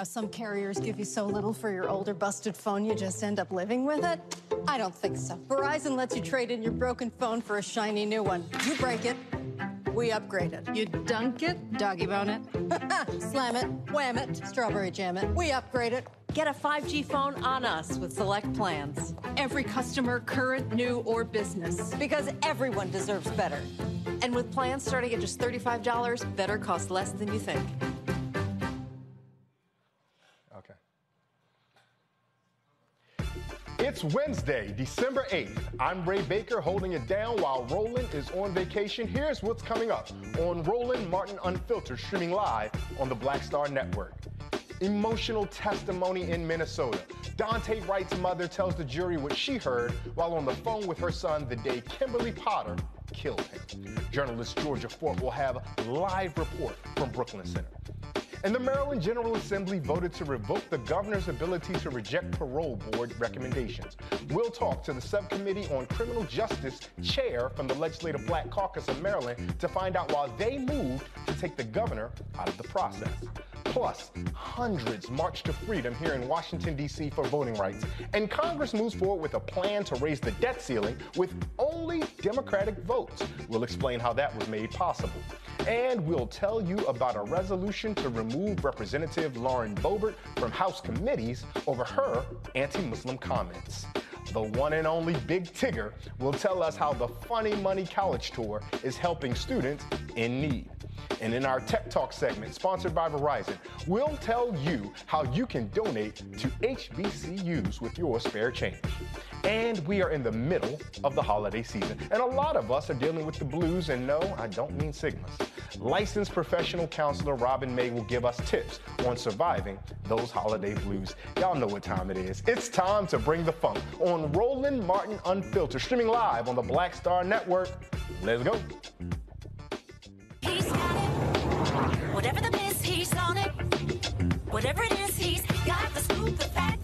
How some carriers give you so little for your older busted phone you just end up living with it? I don't think so. Verizon lets you trade in your broken phone for a shiny new one. You break it, we upgrade it. You dunk it, doggy bone it, slam it, wham it, strawberry jam it. We upgrade it. Get a 5G phone on us with select plans. Every customer, current, new, or business. Because everyone deserves better. And with plans starting at just $35, better costs less than you think. It's Wednesday, December 8th. I'm Ray Baker holding it down while Roland is on vacation. Here's what's coming up on Roland Martin Unfiltered, streaming live on the Black Star Network. Emotional testimony in Minnesota. Daunte Wright's mother tells the jury what she heard while on the phone with her son the day Kimberly Potter killed him. Journalist Georgia Fort will have a live report from Brooklyn Center. And the Maryland General Assembly voted to revoke the governor's ability to reject parole board recommendations. We'll talk to the subcommittee on criminal justice chair from the Legislative Black Caucus of Maryland to find out why they moved to take the governor out of the process. Plus, hundreds march to freedom here in Washington, D.C. for voting rights. And Congress moves forward with a plan to raise the debt ceiling with only Democratic votes. We'll explain how that was made possible. And we'll tell you about a resolution to remove Representative Lauren Boebert from House committees over her anti Muslim comments. The one and only Big Tigger will tell us how the Funny Money College Tour is helping students in need. And in our Tech Talk segment, sponsored by Verizon, we'll tell you how you can donate to HBCUs with your spare change. And we are in the middle of the holiday season, and a lot of us are dealing with the blues, and no, I don't mean Sigmas. Licensed professional counselor Robin May will give us tips on surviving those holiday blues. Y'all know what time it is. It's time to bring the funk Roland Martin Unfiltered, streaming live on the Black Star Network. Let's go. Whatever the he's on it. Whatever it is, he's got the scoop. It's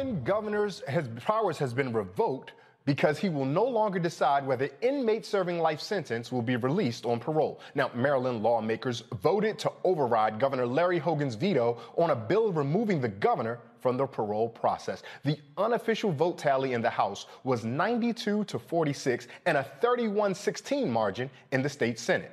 Maryland governor's has, powers has been revoked because he will no longer decide whether inmates serving life sentence will be released on parole. Now, Maryland lawmakers voted to override Governor Larry Hogan's veto on a bill removing the governor from the parole process. The unofficial vote tally in the House was 92 to 46 and a 31-16 margin in the state Senate.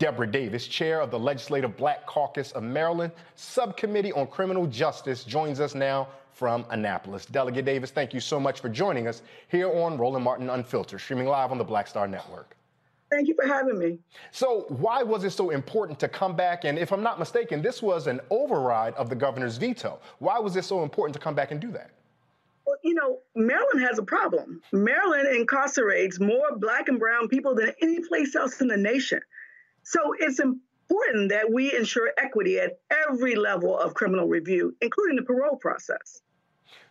Deborah Davis, chair of the Legislative Black Caucus of Maryland Subcommittee on Criminal Justice, joins us now from Annapolis. Delegate Davis, thank you so much for joining us here on Roland Martin Unfiltered, streaming live on the Black Star Network. Thank you for having me. So, why was it so important to come back? And if I'm not mistaken, this was an override of the governor's veto. Why was it so important to come back and do that? Well, you know, Maryland has a problem. Maryland incarcerates more black and brown people than any place else in the nation. So it's important that we ensure equity at every level of criminal review, including the parole process.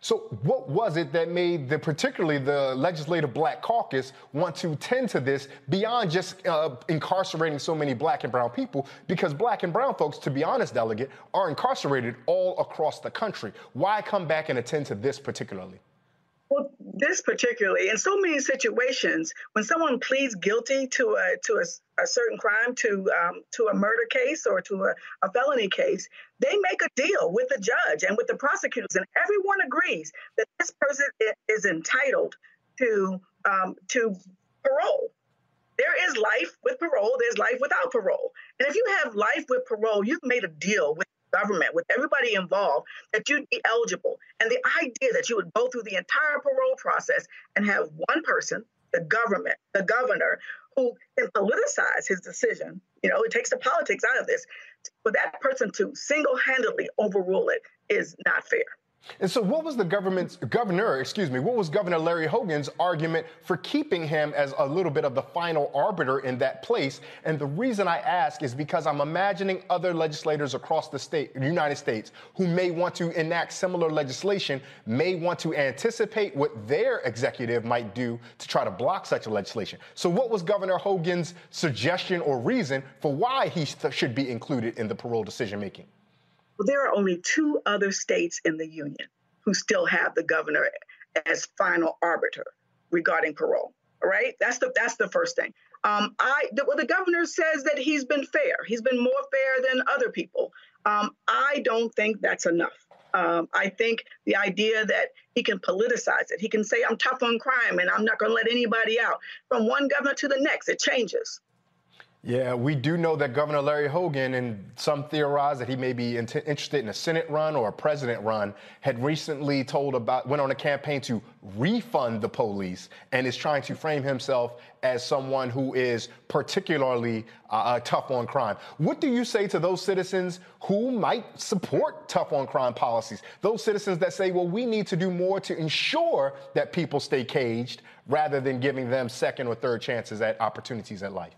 So, what was it that made the particularly the Legislative Black Caucus want to tend to this beyond just uh, incarcerating so many black and brown people? Because black and brown folks, to be honest, delegate, are incarcerated all across the country. Why come back and attend to this particularly? Well, this particularly, in so many situations, when someone pleads guilty to a to a, a certain crime, to um, to a murder case or to a, a felony case, they make a deal with the judge and with the prosecutors, and everyone agrees that this person is entitled to um, to parole. There is life with parole. There's life without parole. And if you have life with parole, you've made a deal with government, with everybody involved, that you'd be eligible. And the idea that you would go through the entire parole process and have one person, the government, the governor, who can politicize his decision, you know, it takes the politics out of this, for that person to single handedly overrule it is not fair. And so, what was the government's governor, excuse me, what was Governor Larry Hogan's argument for keeping him as a little bit of the final arbiter in that place? And the reason I ask is because I'm imagining other legislators across the state, United States, who may want to enact similar legislation, may want to anticipate what their executive might do to try to block such a legislation. So, what was Governor Hogan's suggestion or reason for why he should be included in the parole decision making? Well, there are only two other states in the union who still have the governor as final arbiter regarding parole. All right, that's the that's the first thing. Um, I the, well, the governor says that he's been fair. He's been more fair than other people. Um, I don't think that's enough. Um, I think the idea that he can politicize it, he can say I'm tough on crime and I'm not going to let anybody out. From one governor to the next, it changes. Yeah, we do know that Governor Larry Hogan, and some theorize that he may be int- interested in a Senate run or a president run, had recently told about, went on a campaign to refund the police and is trying to frame himself as someone who is particularly uh, uh, tough on crime. What do you say to those citizens who might support tough on crime policies? Those citizens that say, well, we need to do more to ensure that people stay caged rather than giving them second or third chances at opportunities at life?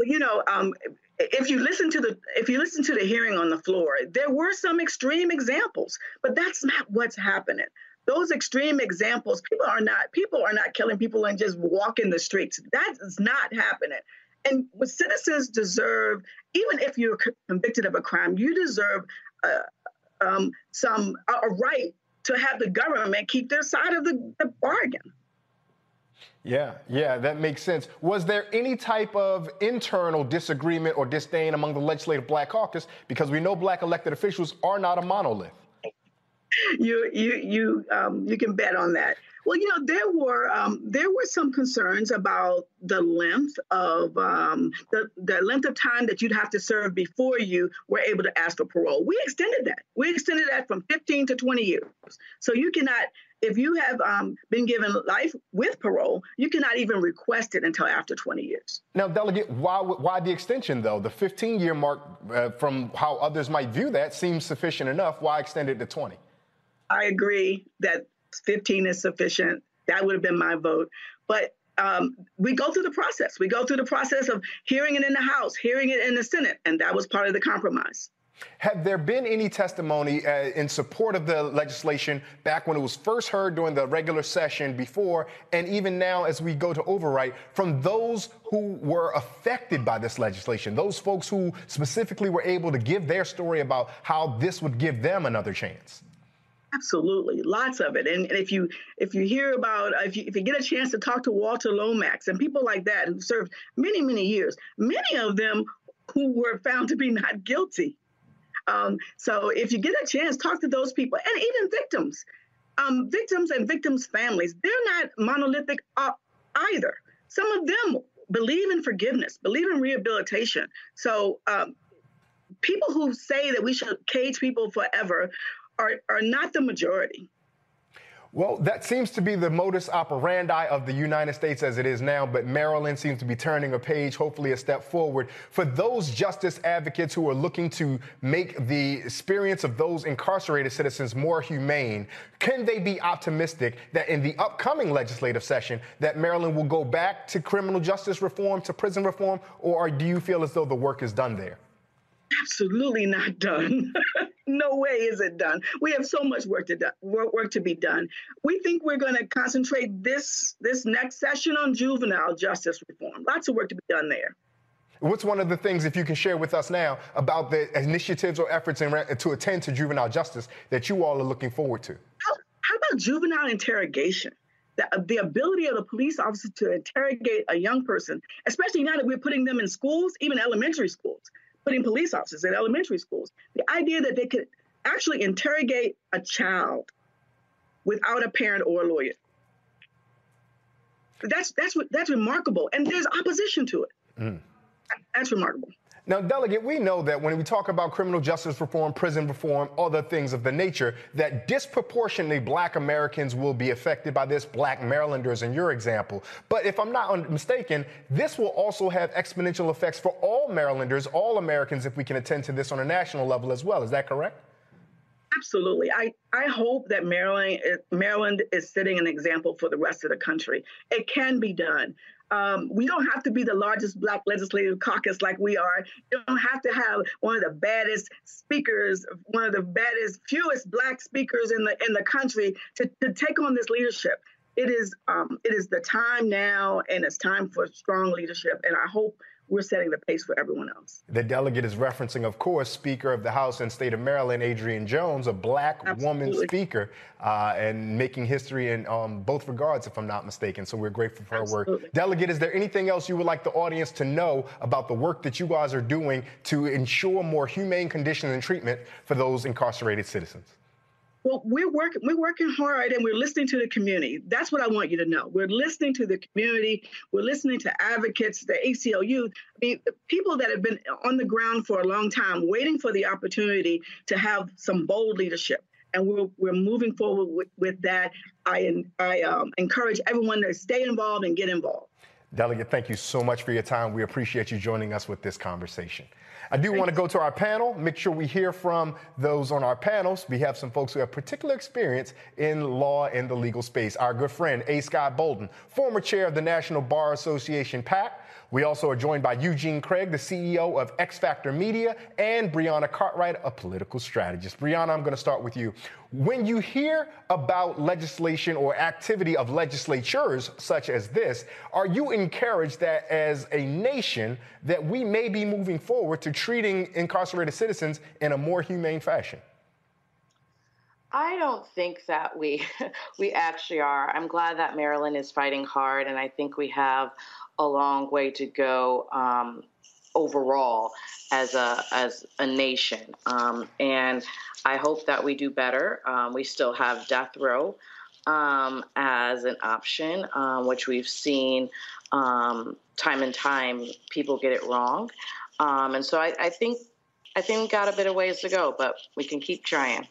Well, you know, um, if you listen to the if you listen to the hearing on the floor, there were some extreme examples, but that's not what's happening. Those extreme examples, people are not people are not killing people and just walking the streets. That is not happening. And what citizens deserve, even if you're convicted of a crime, you deserve uh, um, some a right to have the government keep their side of the, the bargain. Yeah, yeah, that makes sense. Was there any type of internal disagreement or disdain among the legislative black caucus? Because we know black elected officials are not a monolith. you you you um, you can bet on that. Well, you know there were um, there were some concerns about the length of um, the the length of time that you'd have to serve before you were able to ask for parole. We extended that. We extended that from 15 to 20 years. So you cannot if you have um, been given life with parole, you cannot even request it until after 20 years. Now, Delegate, why, why the extension, though? The 15 year mark, uh, from how others might view that, seems sufficient enough. Why extend it to 20? I agree that 15 is sufficient. That would have been my vote. But um, we go through the process. We go through the process of hearing it in the House, hearing it in the Senate, and that was part of the compromise. Have there been any testimony uh, in support of the legislation back when it was first heard during the regular session before, and even now as we go to overwrite, from those who were affected by this legislation, those folks who specifically were able to give their story about how this would give them another chance? Absolutely, lots of it. And, and if you if you hear about if you if you get a chance to talk to Walter Lomax and people like that who served many many years, many of them who were found to be not guilty um, so if you get a chance, talk to those people and even victims. Um, victims and victims' families, they're not monolithic either. Some of them believe in forgiveness, believe in rehabilitation. So um, people who say that we should cage people forever are, are not the majority. Well, that seems to be the modus operandi of the United States as it is now, but Maryland seems to be turning a page, hopefully a step forward. For those justice advocates who are looking to make the experience of those incarcerated citizens more humane, can they be optimistic that in the upcoming legislative session that Maryland will go back to criminal justice reform, to prison reform, or do you feel as though the work is done there? absolutely not done. no way is it done. We have so much work to do, work to be done. We think we're going to concentrate this this next session on juvenile justice reform. Lots of work to be done there. What's one of the things, if you can share with us now, about the initiatives or efforts in, to attend to juvenile justice that you all are looking forward to? How, how about juvenile interrogation? The, the, ability of the police officer to interrogate a young person, especially now that we're putting them in schools, even elementary schools putting police officers in elementary schools. The idea that they could actually interrogate a child without a parent or a lawyer. That's that's that's remarkable, and there's opposition to it. Mm. That's remarkable. Now, Delegate, we know that when we talk about criminal justice reform, prison reform, other things of the nature, that disproportionately black Americans will be affected by this, black Marylanders in your example. But if I'm not mistaken, this will also have exponential effects for all Marylanders, all Americans, if we can attend to this on a national level as well. Is that correct? Absolutely. I, I hope that Maryland, eh, Maryland is setting an example for the rest of the country. It can be done. Um, we don't have to be the largest black legislative caucus like we are. You don't have to have one of the baddest speakers, one of the baddest, fewest black speakers in the in the country to, to take on this leadership. It is um, it is the time now, and it's time for strong leadership. And I hope we're setting the pace for everyone else. The delegate is referencing, of course, Speaker of the House and State of Maryland, Adrienne Jones, a black Absolutely. woman speaker, uh, and making history in um, both regards, if I'm not mistaken. So we're grateful for Absolutely. her work. Delegate, is there anything else you would like the audience to know about the work that you guys are doing to ensure more humane conditions and treatment for those incarcerated citizens? Well, we're working we're working hard and we're listening to the community. That's what I want you to know. We're listening to the community. We're listening to advocates, the ACLU. I mean, people that have been on the ground for a long time, waiting for the opportunity to have some bold leadership. And we're, we're moving forward with, with that. I, I um, encourage everyone to stay involved and get involved. Delegate, thank you so much for your time. We appreciate you joining us with this conversation. I do want to go to our panel, make sure we hear from those on our panels. We have some folks who have particular experience in law in the legal space. Our good friend A. Scott Bolden, former chair of the National Bar Association PAC, we also are joined by Eugene Craig, the CEO of X Factor Media, and Brianna Cartwright, a political strategist. Brianna, I'm going to start with you. When you hear about legislation or activity of legislatures such as this, are you encouraged that as a nation that we may be moving forward to treating incarcerated citizens in a more humane fashion? I don't think that we we actually are. I'm glad that Maryland is fighting hard, and I think we have a long way to go um, overall as a as a nation. Um, and I hope that we do better. Um, we still have death row um, as an option, um, which we've seen um, time and time people get it wrong. and so I, I think I think we got a bit of ways to go, but we can keep trying.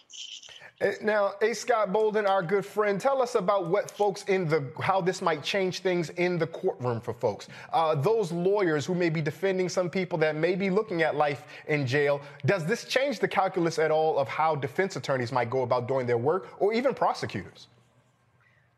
Uh, Now, A. Scott Bolden, our good friend, tell us about what folks in the how this might change things in the courtroom for folks. Uh, those lawyers who may be defending some people that may be looking at life in jail. Does this change the calculus at all of how defense attorneys might go about doing their work, or even prosecutors?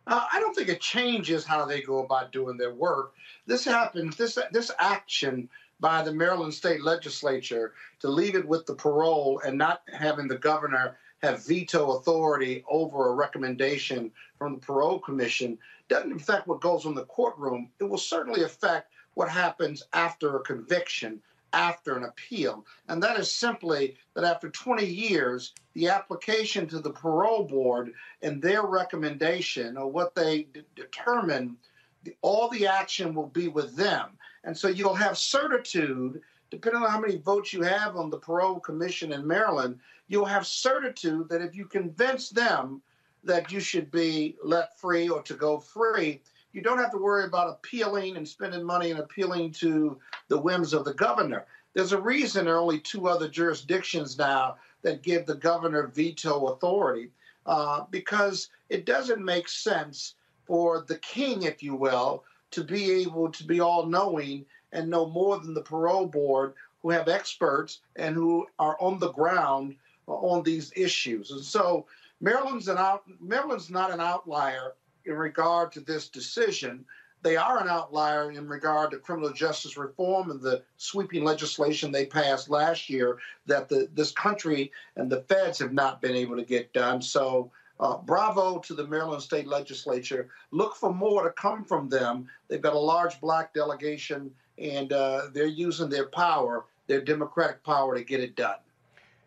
Uh, I don't think it changes how they go about doing their work. This happens. This this action by the Maryland State Legislature to leave it with the parole and not having the governor have veto authority over a recommendation from the parole commission doesn't affect what goes on the courtroom. It will certainly affect what happens after a conviction, after an appeal. And that is simply that after 20 years, the application to the parole board and their recommendation or what they d- determine, the, all the action will be with them. And so you'll have certitude, depending on how many votes you have on the parole commission in Maryland, you'll have certitude that if you convince them that you should be let free or to go free, you don't have to worry about appealing and spending money and appealing to the whims of the governor. There's a reason there are only two other jurisdictions now that give the governor veto authority uh, because it doesn't make sense for the king, if you will, to be able to be all knowing and know more than the parole board who have experts and who are on the ground on these issues. And so Maryland's an out, Maryland's not an outlier in regard to this decision. They are an outlier in regard to criminal justice reform and the sweeping legislation they passed last year that the, this country and the feds have not been able to get done. So, uh, bravo to the Maryland State Legislature. Look for more to come from them. They've got a large black delegation, and uh, they're using their power, their democratic power, to get it done.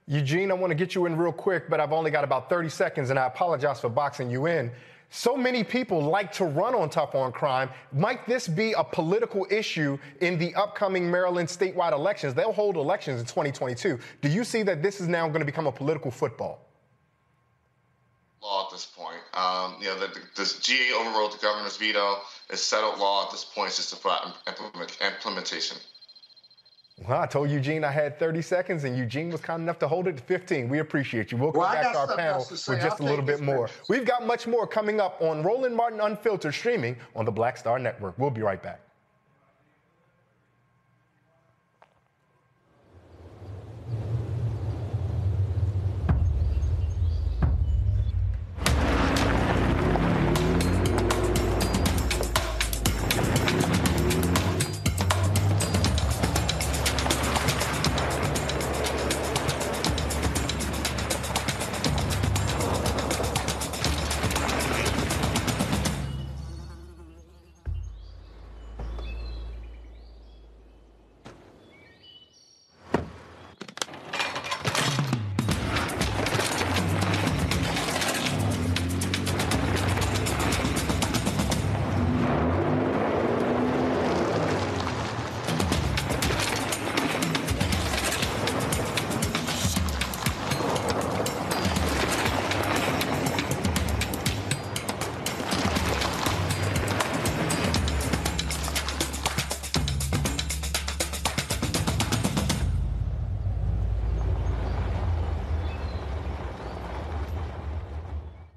Eugene, I want to get you in real quick, but I've only got about 30 seconds, and I apologize for boxing you in. So many people like to run on Tough on Crime. Might this be a political issue in the upcoming Maryland statewide elections? They'll hold elections in 2022. Do you see that this is now going to become a political football? Law at this point. Um, you know, the, the, this GA overruled the governor's veto. It's settled law at this point. It's just a flat implement, implementation. Well, I told Eugene I had 30 seconds, and Eugene was kind enough to hold it to 15. We appreciate you. We'll come Well, back to our panel to with just I'll a little bit more. pictures. We've got much more coming up on Roland Martin Unfiltered streaming on the Black Star Network. We'll be right back.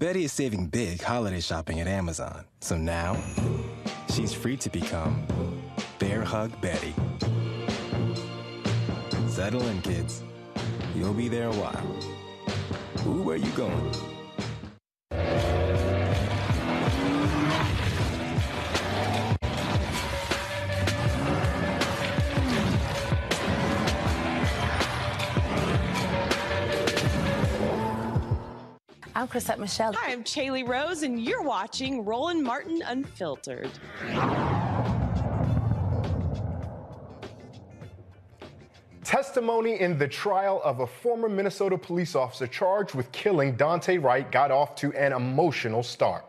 Betty is saving big holiday shopping at Amazon. So now, she's free to become Bear Hug Betty. Settle in, kids. You'll be there a while. Ooh, where you going? I'm Chrisette Michelle. Hi, I'm Chaley Rose, and you're watching Roland Martin Unfiltered. Testimony in the trial of a former Minnesota police officer charged with killing Daunte Wright got off to an emotional start.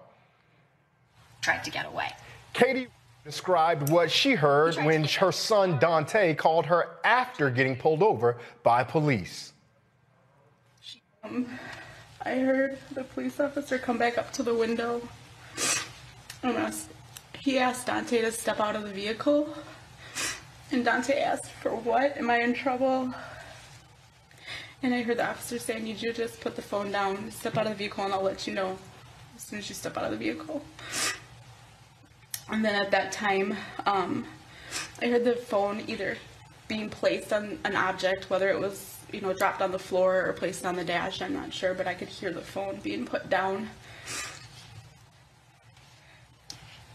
tried to get away. Katie described what she heard when her son Daunte called her after getting pulled over by police. Um, I heard the police officer come back up to the window and asked, he asked Daunte to step out of the vehicle. And Daunte asked, For what? Am I in trouble? And I heard the officer say, I need you to just put the phone down, step out of the vehicle, and I'll let you know as soon as you step out of the vehicle. And then at that time, um, I heard the phone either being placed on an object, whether it was, you know, dropped on the floor or placed on the dash, I'm not sure, but I could hear the phone being put down.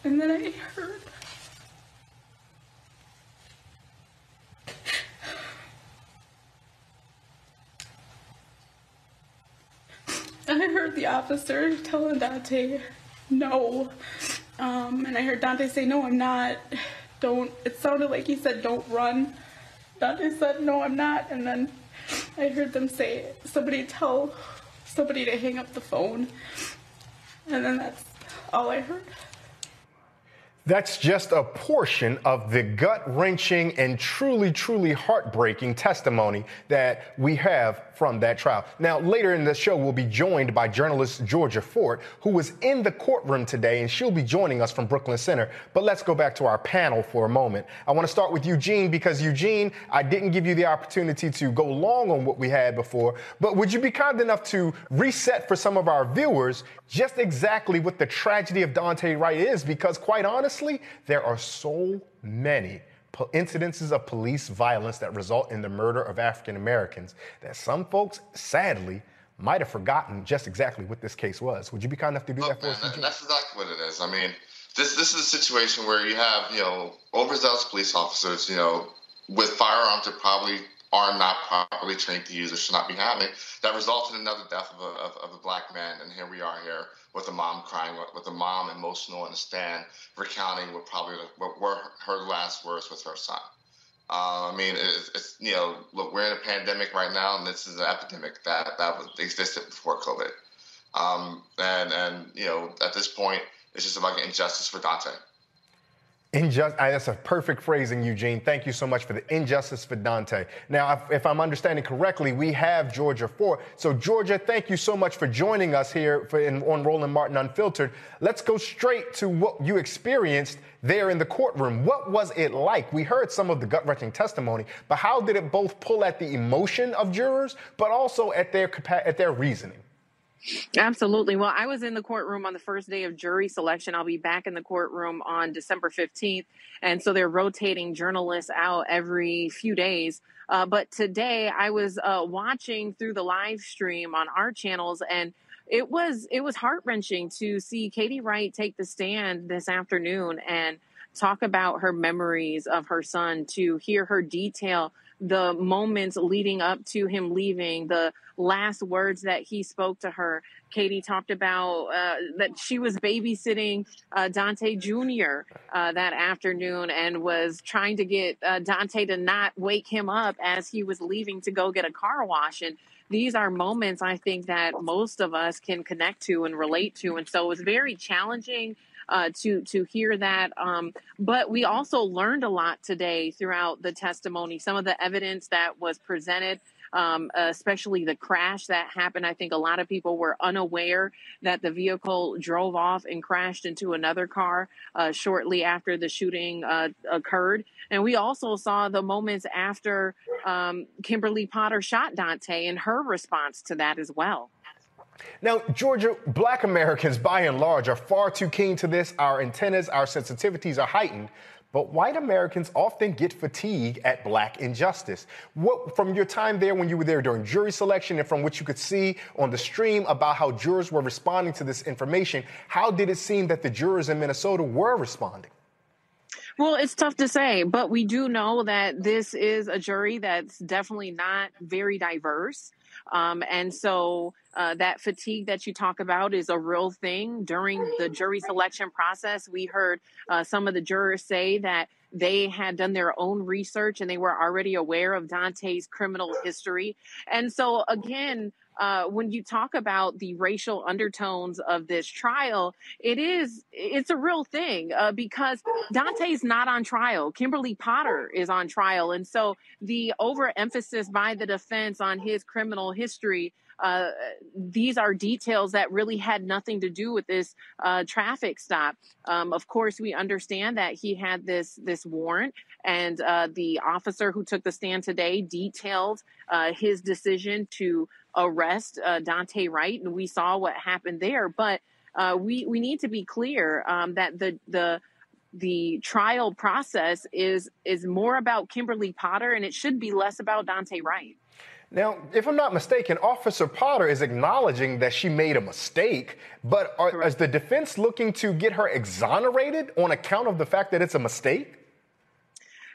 And then I heard I heard the officer telling Daunte, no. Um, and I heard Daunte say, no, I'm not. Don't. It sounded like he said, don't run. Daunte said, no, I'm not. And then I heard them say, somebody tell somebody to hang up the phone. And then that's all I heard. That's just a portion of the gut wrenching and truly, truly heartbreaking testimony that we have from that trial. Now, later in the show, we'll be joined by journalist Georgia Fort, who was in the courtroom today, and she'll be joining us from Brooklyn Center. But let's go back to our panel for a moment. I want to start with Eugene because, Eugene, I didn't give you the opportunity to go long on what we had before, but would you be kind enough to reset for some of our viewers just exactly what the tragedy of Daunte Wright is? Because, quite honestly, there are so many incidences of police violence that result in the murder of African Americans that some folks, sadly, might have forgotten just exactly what this case was. Would you be kind enough to do Look, that for man, us? that's exactly what it is. I mean, this this is a situation where you have you know overzealous police officers, you know, with firearms that probably are not properly trained to use or should not be having. That resulted in another death of a, of, of a black man, and here we are here with a mom crying, with a mom emotional in the stand, recounting what probably what were her last words with her son. Uh, I mean, it's, it's you know, look, we're in a pandemic right now, and this is an epidemic that that existed before COVID. Um, and and you know, at this point, it's just about getting justice for Daunte. Injust- that's a perfect phrasing, Eugene. Thank you so much for the injustice for Daunte. Now, if, if I'm understanding correctly, we have Georgia Fort. So, Georgia, thank you so much for joining us here for, in, on Roland Martin Unfiltered. Let's go straight to what you experienced there in the courtroom. What was it like? We heard some of the gut wrenching testimony, but how did it both pull at the emotion of jurors, but also at their at their reasoning? Absolutely. Well, I was in the courtroom on the first day of jury selection. I'll be back in the courtroom on December 15th. And so they're rotating journalists out every few days. Uh, but today I was uh, watching through the live stream on our channels and it was it was heart wrenching to see Katie Wright take the stand this afternoon and talk about her memories of her son, to hear her detail the moments leading up to him leaving, the last words that he spoke to her. Katie talked about uh, that she was babysitting uh, Daunte Jr. Uh, that afternoon and was trying to get uh, Daunte to not wake him up as he was leaving to go get a car wash. And these are moments I think that most of us can connect to and relate to. And so it was very challenging uh, to to hear that. Um, but we also learned a lot today throughout the testimony. Some of the evidence that was presented. Um, especially the crash that happened. I think a lot of people were unaware that the vehicle drove off and crashed into another car uh, shortly after the shooting uh, occurred. And we also saw the moments after um, Kimberly Potter shot Daunte and her response to that as well. Now, Georgia, black Americans by and large are far too keen to this. Our antennas, our sensitivities are heightened. But white Americans often get fatigue at black injustice. What, from your time there when you were there during jury selection and from what you could see on the stream about how jurors were responding to this information, how did it seem that the jurors in Minnesota were responding? Well, it's tough to say, but we do know that this is a jury that's definitely not very diverse. Um, and so uh, that fatigue that you talk about is a real thing. During the jury selection process, we heard uh, some of the jurors say that they had done their own research and they were already aware of Daunte's criminal history. And so, again, uh, when you talk about the racial undertones of this trial, it is it's a real thing uh, because Daunte's not on trial. Kimberly Potter is on trial, and so the overemphasis by the defense on his criminal history uh, these are details that really had nothing to do with this uh, traffic stop. Um, of course, we understand that he had this this warrant, and uh, the officer who took the stand today detailed uh, his decision to arrest uh, Daunte Wright, and we saw what happened there. But we we need to be clear um, that the the the trial process is is more about Kimberly Potter, and it should be less about Daunte Wright. Now, if I'm not mistaken, Officer Potter is acknowledging that she made a mistake, but are, is the defense looking to get her exonerated on account of the fact that it's a mistake?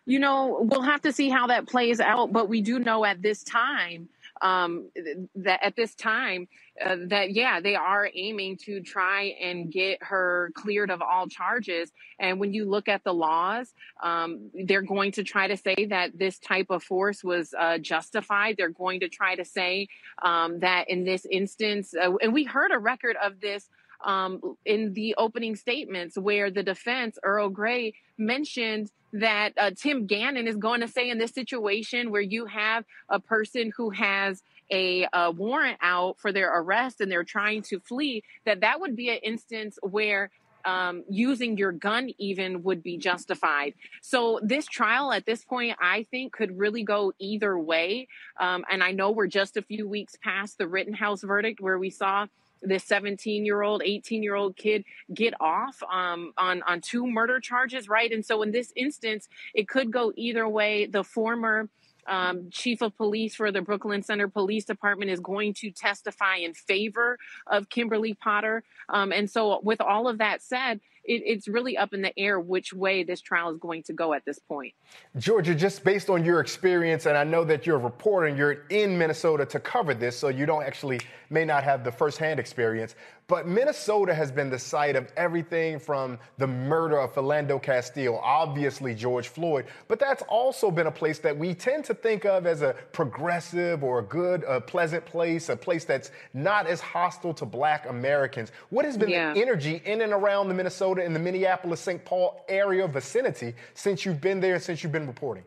You know, we'll have to see how that plays out, but we do know at this time um, that at this time uh, that yeah they are aiming to try and get her cleared of all charges. And when you look at the laws um, they're going to try to say that this type of force was uh, justified. They're going to try to say um, that in this instance uh, and we heard a record of this um, in the opening statements where the defense, Earl Gray, mentioned that uh, Tim Gannon is going to say in this situation where you have a person who has a, a, warrant out for their arrest and they're trying to flee, that that would be an instance where um, using your gun even would be justified. So this trial at this point, I think, could really go either way. Um, and I know we're just a few weeks past the Rittenhouse verdict, where we saw this 17 year old 18 year old kid get off um, on on two murder charges right and so in this instance it could go either way the former um, chief of police for the Brooklyn Center Police Department is going to testify in favor of Kimberly Potter. Um, and so, with all of that said, it, it's really up in the air which way this trial is going to go at this point. Georgia, just based on your experience, and I know that you're a reporter and you're in Minnesota to cover this, so you don't actually may not have the firsthand experience. But Minnesota has been the site of everything from the murder of Philando Castile, obviously George Floyd, but that's also been a place that we tend to think of as a progressive or a good, a pleasant place, a place that's not as hostile to black Americans. What has been yeah. the energy in and around the Minnesota and the Minneapolis St. Paul area vicinity since you've been there, since you've been reporting?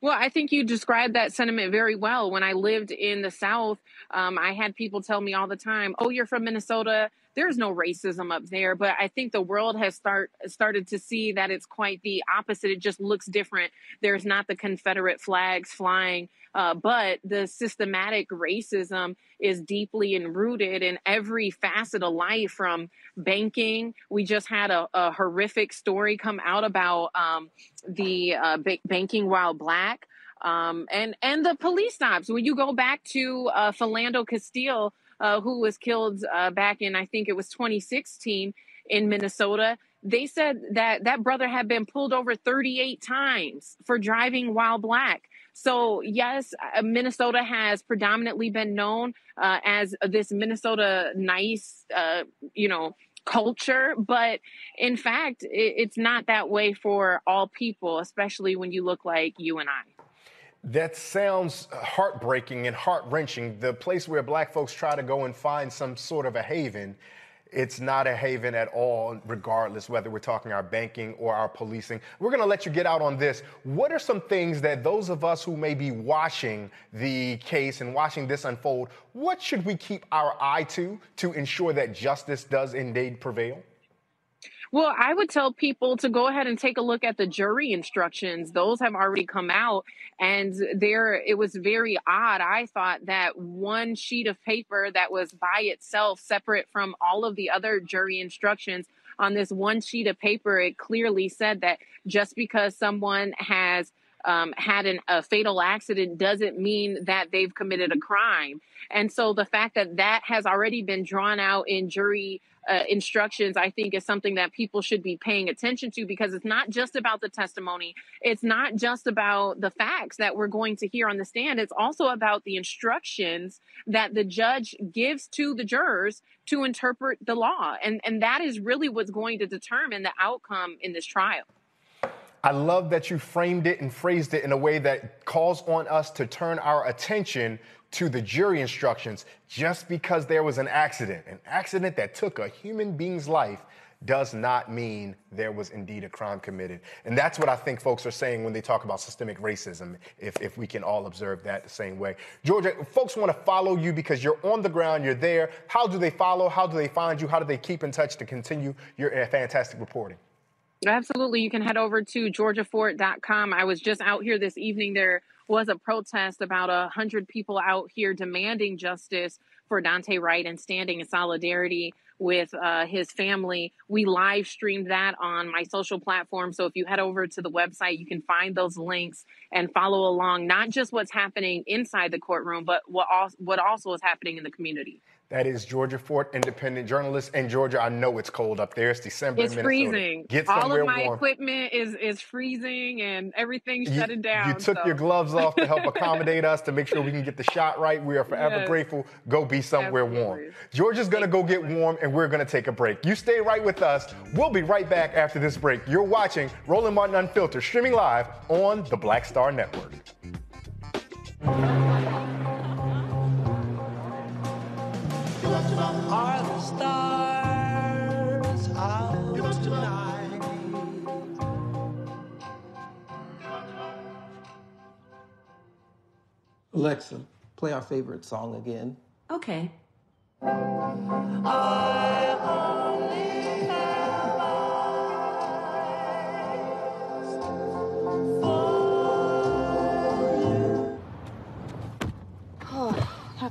Well, I think you described that sentiment very well. When I lived in the South, um, I had people tell me all the time, "Oh, you're from Minnesota. There's no racism up there." But I think the world has start started to see that it's quite the opposite. It just looks different. There's not the Confederate flags flying, uh, but the systematic racism is deeply enrooted in every facet of life, from banking. We just had a, a horrific story come out about um, the uh, ba- banking while black. Um, and and the police stops. When you go back to uh, Philando Castile, uh, who was killed uh, back in I think it was 2016 in Minnesota, they said that that brother had been pulled over 38 times for driving while black. So yes, uh, Minnesota has predominantly been known uh, as this Minnesota nice, uh, you know, culture, but in fact, it, it's not that way for all people, especially when you look like you and I. That sounds heartbreaking and heart wrenching. The place where black folks try to go and find some sort of a haven, it's not a haven at all, regardless whether we're talking our banking or our policing. We're going to let you get out on this. What are some things that those of us who may be watching the case and watching this unfold, what should we keep our eye to to ensure that justice does indeed prevail? Well, I would tell people to go ahead and take a look at the jury instructions. Those have already come out and there it was very odd. I thought that one sheet of paper that was by itself separate from all of the other jury instructions on this one sheet of paper it clearly said that just because someone has um, had an, a fatal accident doesn't mean that they've committed a crime. And so the fact that that has already been drawn out in jury uh, instructions, I think, is something that people should be paying attention to because it's not just about the testimony. It's not just about the facts that we're going to hear on the stand. It's also about the instructions that the judge gives to the jurors to interpret the law. And, and that is really what's going to determine the outcome in this trial. I love that you framed it and phrased it in a way that calls on us to turn our attention to the jury instructions just because there was an accident, an accident that took a human being's life does not mean there was indeed a crime committed. And that's what I think folks are saying when they talk about systemic racism, if, if we can all observe that the same way. Georgia, folks want to follow you because you're on the ground, you're there. How do they follow? How do they find you? How do they keep in touch to continue your uh, fantastic reporting? Absolutely. You can head over to georgiafort.com. I was just out here this evening. There was a protest about a hundred people out here demanding justice for Daunte Wright and standing in solidarity with uh, his family. We live streamed that on my social platform. So if you head over to the website, you can find those links and follow along, not just what's happening inside the courtroom, but what, also, what also is happening in the community. That is Georgia Fort, independent journalist. And Georgia, I know it's cold up there. It's December. It's in freezing. Get All somewhere of my warm. equipment is is freezing, and everything's shutting down. You took so. your gloves off to help accommodate us to make sure we can get the shot right. We are forever Yes. grateful. Go be somewhere warm. Georgia's going to go get warm, and we're going to take a break. You stay right with us. We'll be right back after this break. You're watching Roland Martin Unfiltered, streaming live on the Black Star Network. Are the stars out tonight? Alexa, play our favorite song again. Okay. Oh, that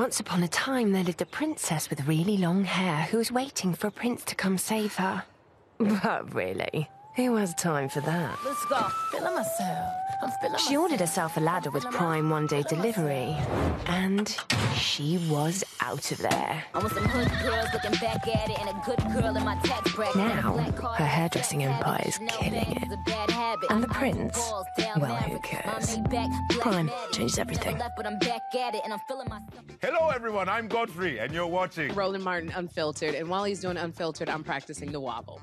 Once upon a time, there lived a princess with really long hair who was waiting for a prince to come save her. But really, who has time for that? Let's go. Feeling myself. I'm feeling She ordered herself a ladder with Prime one day delivery, and she was out of there. I want some hood girls looking back at it and a good girl in my tax bracket. Now, her hairdressing empire is killing it. And the prince? Well, who cares? Prime changes everything. But I'm back at it and I'm feeling myself. Hello, everyone. I'm Godfrey, and you're watching. Roland Martin Unfiltered. And while he's doing Unfiltered, I'm practicing the wobble.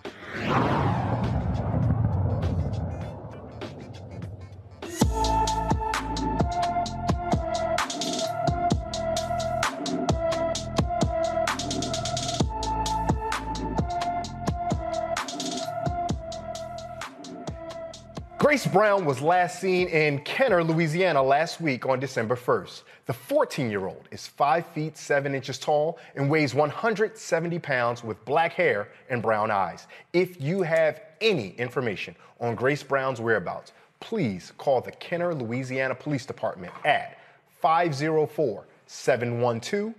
Grace Brown was last seen in Kenner, Louisiana last week on December 1st. The 14 year old is 5 feet 7 inches tall and weighs 170 pounds with black hair and brown eyes. If you have any information on Grace Brown's whereabouts, please call the Kenner, Louisiana Police Department at 504 712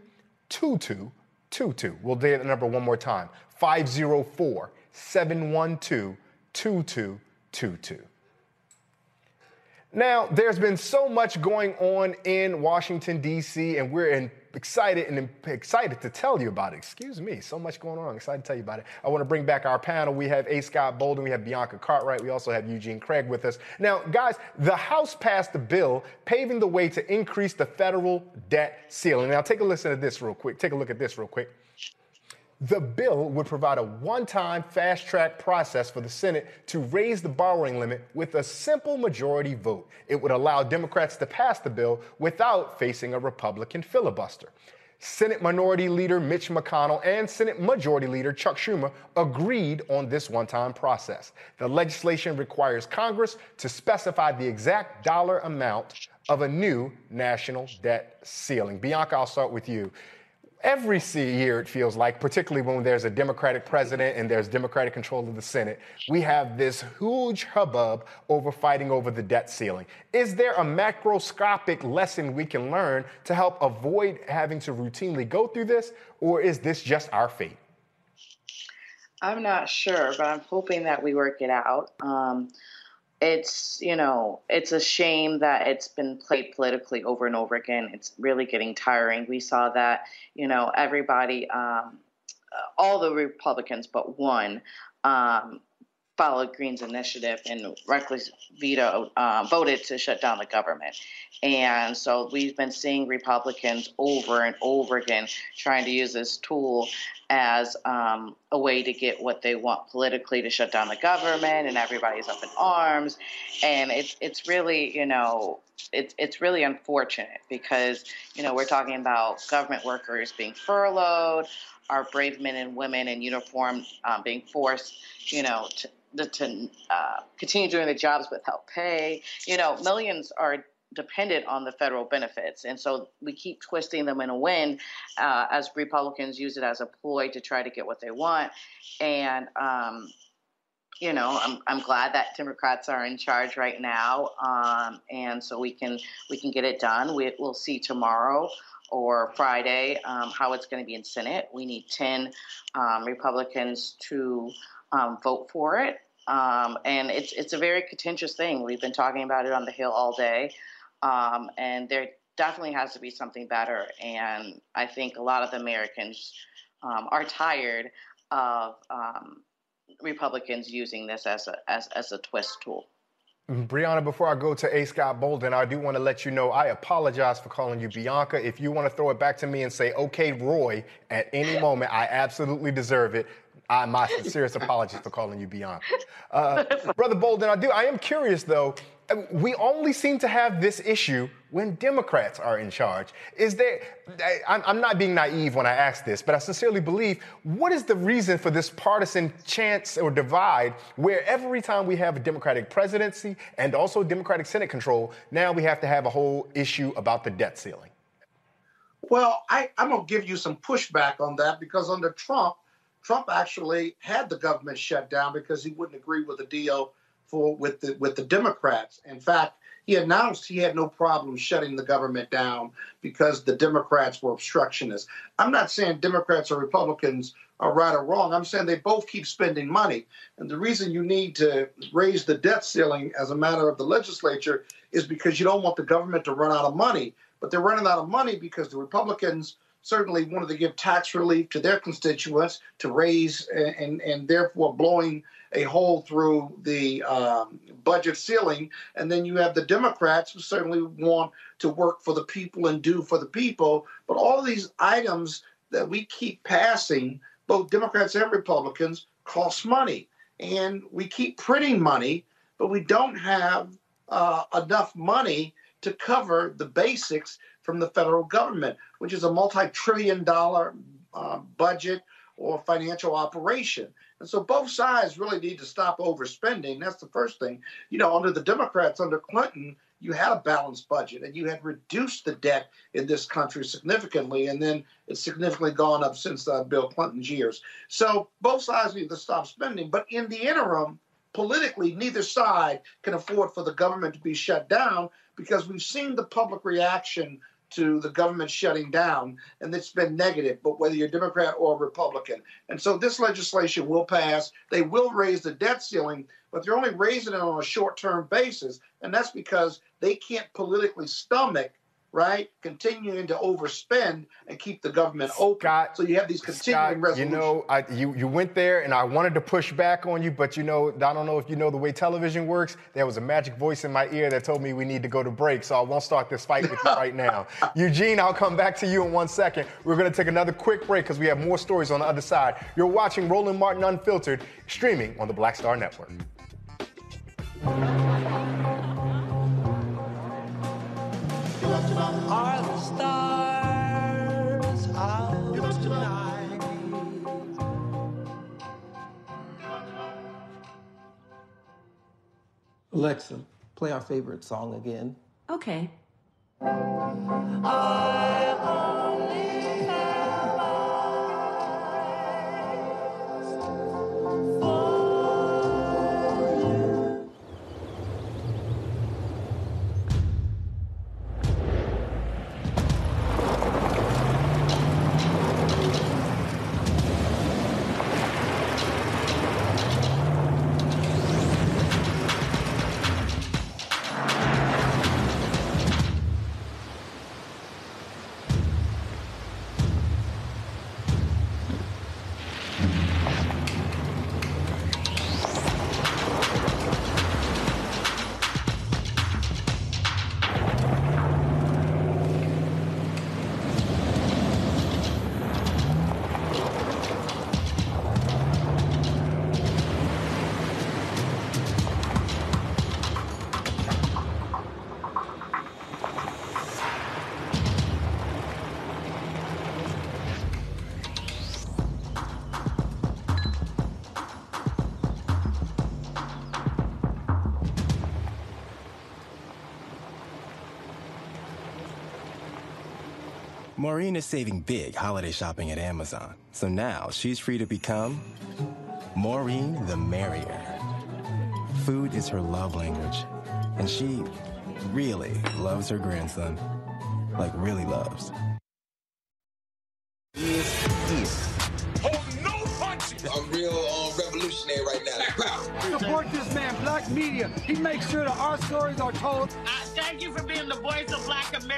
2222. We'll do the number one more time 504 712 2222. Now, there's been so much going on in Washington, D.C., and we're in, excited and excited to tell you about it. Excuse me, so much going on. I'm excited to tell you about it. I want to bring back our panel. We have A. Scott Bolden, we have Bianca Cartwright, we also have Eugene Craig with us. Now, guys, the House passed a bill paving the way to increase the federal debt ceiling. Now, take a listen to this real quick. Take a look at this real quick. The bill would provide a one time fast track process for the Senate to raise the borrowing limit with a simple majority vote. It would allow Democrats to pass the bill without facing a Republican filibuster. Senate Minority Leader Mitch McConnell and Senate Majority Leader Chuck Schumer agreed on this one time process. The legislation requires Congress to specify the exact dollar amount of a new national debt ceiling. Bianca, I'll start with you. Every year, it feels like, particularly when there's a Democratic president and there's Democratic control of the Senate, we have this huge hubbub over fighting over the debt ceiling. Is there a macroscopic lesson we can learn to help avoid having to routinely go through this, or is this just our fate? I'm not sure, but I'm hoping that we work it out. Um, it's you know it's a shame that it's been played politically over and over again. It's really getting tiring. We saw that you know everybody um, all the republicans but one um, followed Green's initiative and reckless veto uh, voted to shut down the government. And so we've been seeing Republicans over and over again trying to use this tool as um, a way to get what they want politically to shut down the government, and everybody's up in arms. And it's it's really you know it's it's really unfortunate because you know we're talking about government workers being furloughed, our brave men and women in uniform um, being forced, you know, to, to uh, continue doing the jobs without pay. You know, millions are dependent on the federal benefits. And so we keep twisting them in a wind uh, as Republicans use it as a ploy to try to get what they want. And, um, you know, I'm, I'm glad that Democrats are in charge right now, um, and so we can we can get it done. We, we'll see tomorrow or Friday um, how it's going to be in Senate. We need 10 um, Republicans to um, vote for it. Um, and it's it's a very contentious thing. We've been talking about it on the Hill all day, um, and there definitely has to be something better. And I think a lot of Americans um, are tired of um, Republicans using this as a as, as a twist tool. Brianna, before I go to A. Scott Bolden, I do want to let you know I apologize for calling you Bianca. If you want to throw it back to me and say, okay, Roy, at any moment, I absolutely deserve it. I, my sincerest apologies for calling you beyond. Uh, Brother Bolden, I do. I am curious though. We only seem to have this issue when Democrats are in charge. Is there? I, I'm not being naive when I ask this, but I sincerely believe. What is the reason for this partisan chance or divide, where every time we have a Democratic presidency and also Democratic Senate control, now we have to have a whole issue about the debt ceiling? Well, I, I'm going to give you some pushback on that because under Trump, Trump actually had the government shut down because he wouldn't agree with the deal for with the with the Democrats. In fact, he announced he had no problem shutting the government down because the Democrats were obstructionists. I'm not saying Democrats or Republicans are right or wrong. I'm saying they both keep spending money. And the reason you need to raise the debt ceiling as a matter of the legislature is because you don't want the government to run out of money. But they're running out of money because the Republicans certainly wanted to give tax relief to their constituents to raise and, and, and therefore blowing a hole through the um, budget ceiling. And then you have the Democrats who certainly want to work for the people and do for the people. But all these items that we keep passing, both Democrats and Republicans, cost money. And we keep printing money, but we don't have uh, enough money to cover the basics from the federal government, which is a multi trillion dollar uh, budget or financial operation. And so both sides really need to stop overspending. That's the first thing. You know, under the Democrats, under Clinton, you had a balanced budget and you had reduced the debt in this country significantly, and then it's significantly gone up since uh, Bill Clinton's years. So both sides need to stop spending. But in the interim, politically, neither side can afford for the government to be shut down because we've seen the public reaction to the government shutting down, and it's been negative, but whether you're Democrat or Republican. And so this legislation will pass. They will raise the debt ceiling, but they're only raising it on a short term basis. And that's because they can't politically stomach right? Continuing to overspend and keep the government open. Scott, so you have these continuing Scott, resolutions. You know, I, you, you went there and I wanted to push back on you, but you know, I don't know if you know the way television works. There was a magic voice in my ear that told me we need to go to break, so I won't start this fight with you right now. Eugene, I'll come back to you in one second. We're going to take another quick break because we have more stories on the other side. You're watching Roland Martin Unfiltered, streaming on the Black Star Network. Alexa, play our favorite song again. Okay. I only Maureen is saving big holiday shopping at Amazon, so now she's free to become Maureen the Merrier. Food is her love language, and she really loves her grandson. Like, really loves. I'm real um, revolutionary right now. Support this man, Black Media. He makes sure that our stories are told. thank you for being the voice of Black America,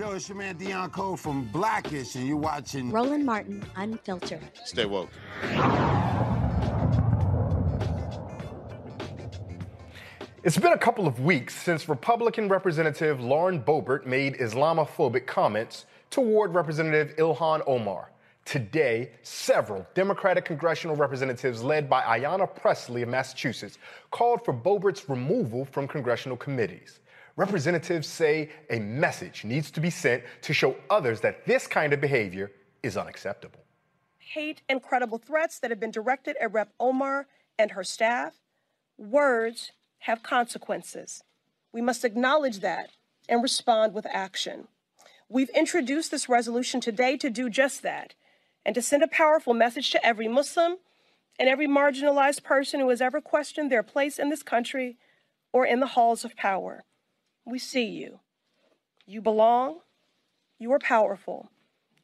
Yo, it's your man Deon Cole from Blackish, and you're watching Roland Martin Unfiltered. Stay woke. It's been a couple of weeks since Republican Representative Lauren Boebert made Islamophobic comments toward Representative Ilhan Omar. Today, several Democratic congressional representatives, led by Ayanna Pressley of Massachusetts, called for Boebert's removal from congressional committees. Representatives say a message needs to be sent to show others that this kind of behavior is unacceptable. hate and credible threats that have been directed at Rep. Omar and her staff. Words have consequences. We must acknowledge that and respond with action. We've introduced this resolution today to do just that and to send a powerful message to every Muslim and every marginalized person who has ever questioned their place in this country or in the halls of power. We see you. You belong, you are powerful,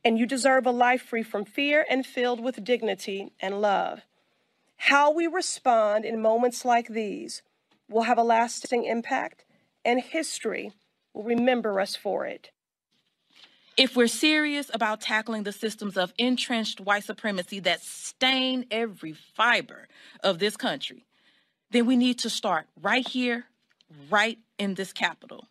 and you deserve a life free from fear and filled with dignity and love. How we respond in moments like these will have a lasting impact, and history will remember us for it. If we're serious about tackling the systems of entrenched white supremacy that stain every fiber of this country, then we need to start right here, right in this capital.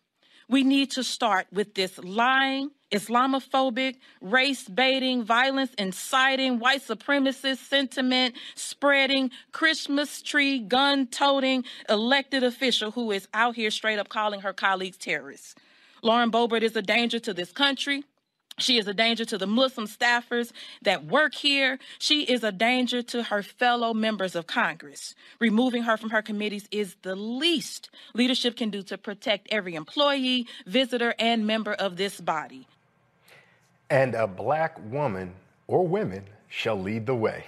We need to start with this lying, Islamophobic, race baiting, violence inciting, white supremacist sentiment spreading, Christmas tree gun toting elected official who is out here straight up calling her colleagues terrorists. Lauren Boebert is a danger to this country. She is a danger to the Muslim staffers that work here. She is a danger to her fellow members of Congress. Removing her from her committees is the least leadership can do to protect every employee, visitor, and member of this body. And a black woman or women shall lead the way.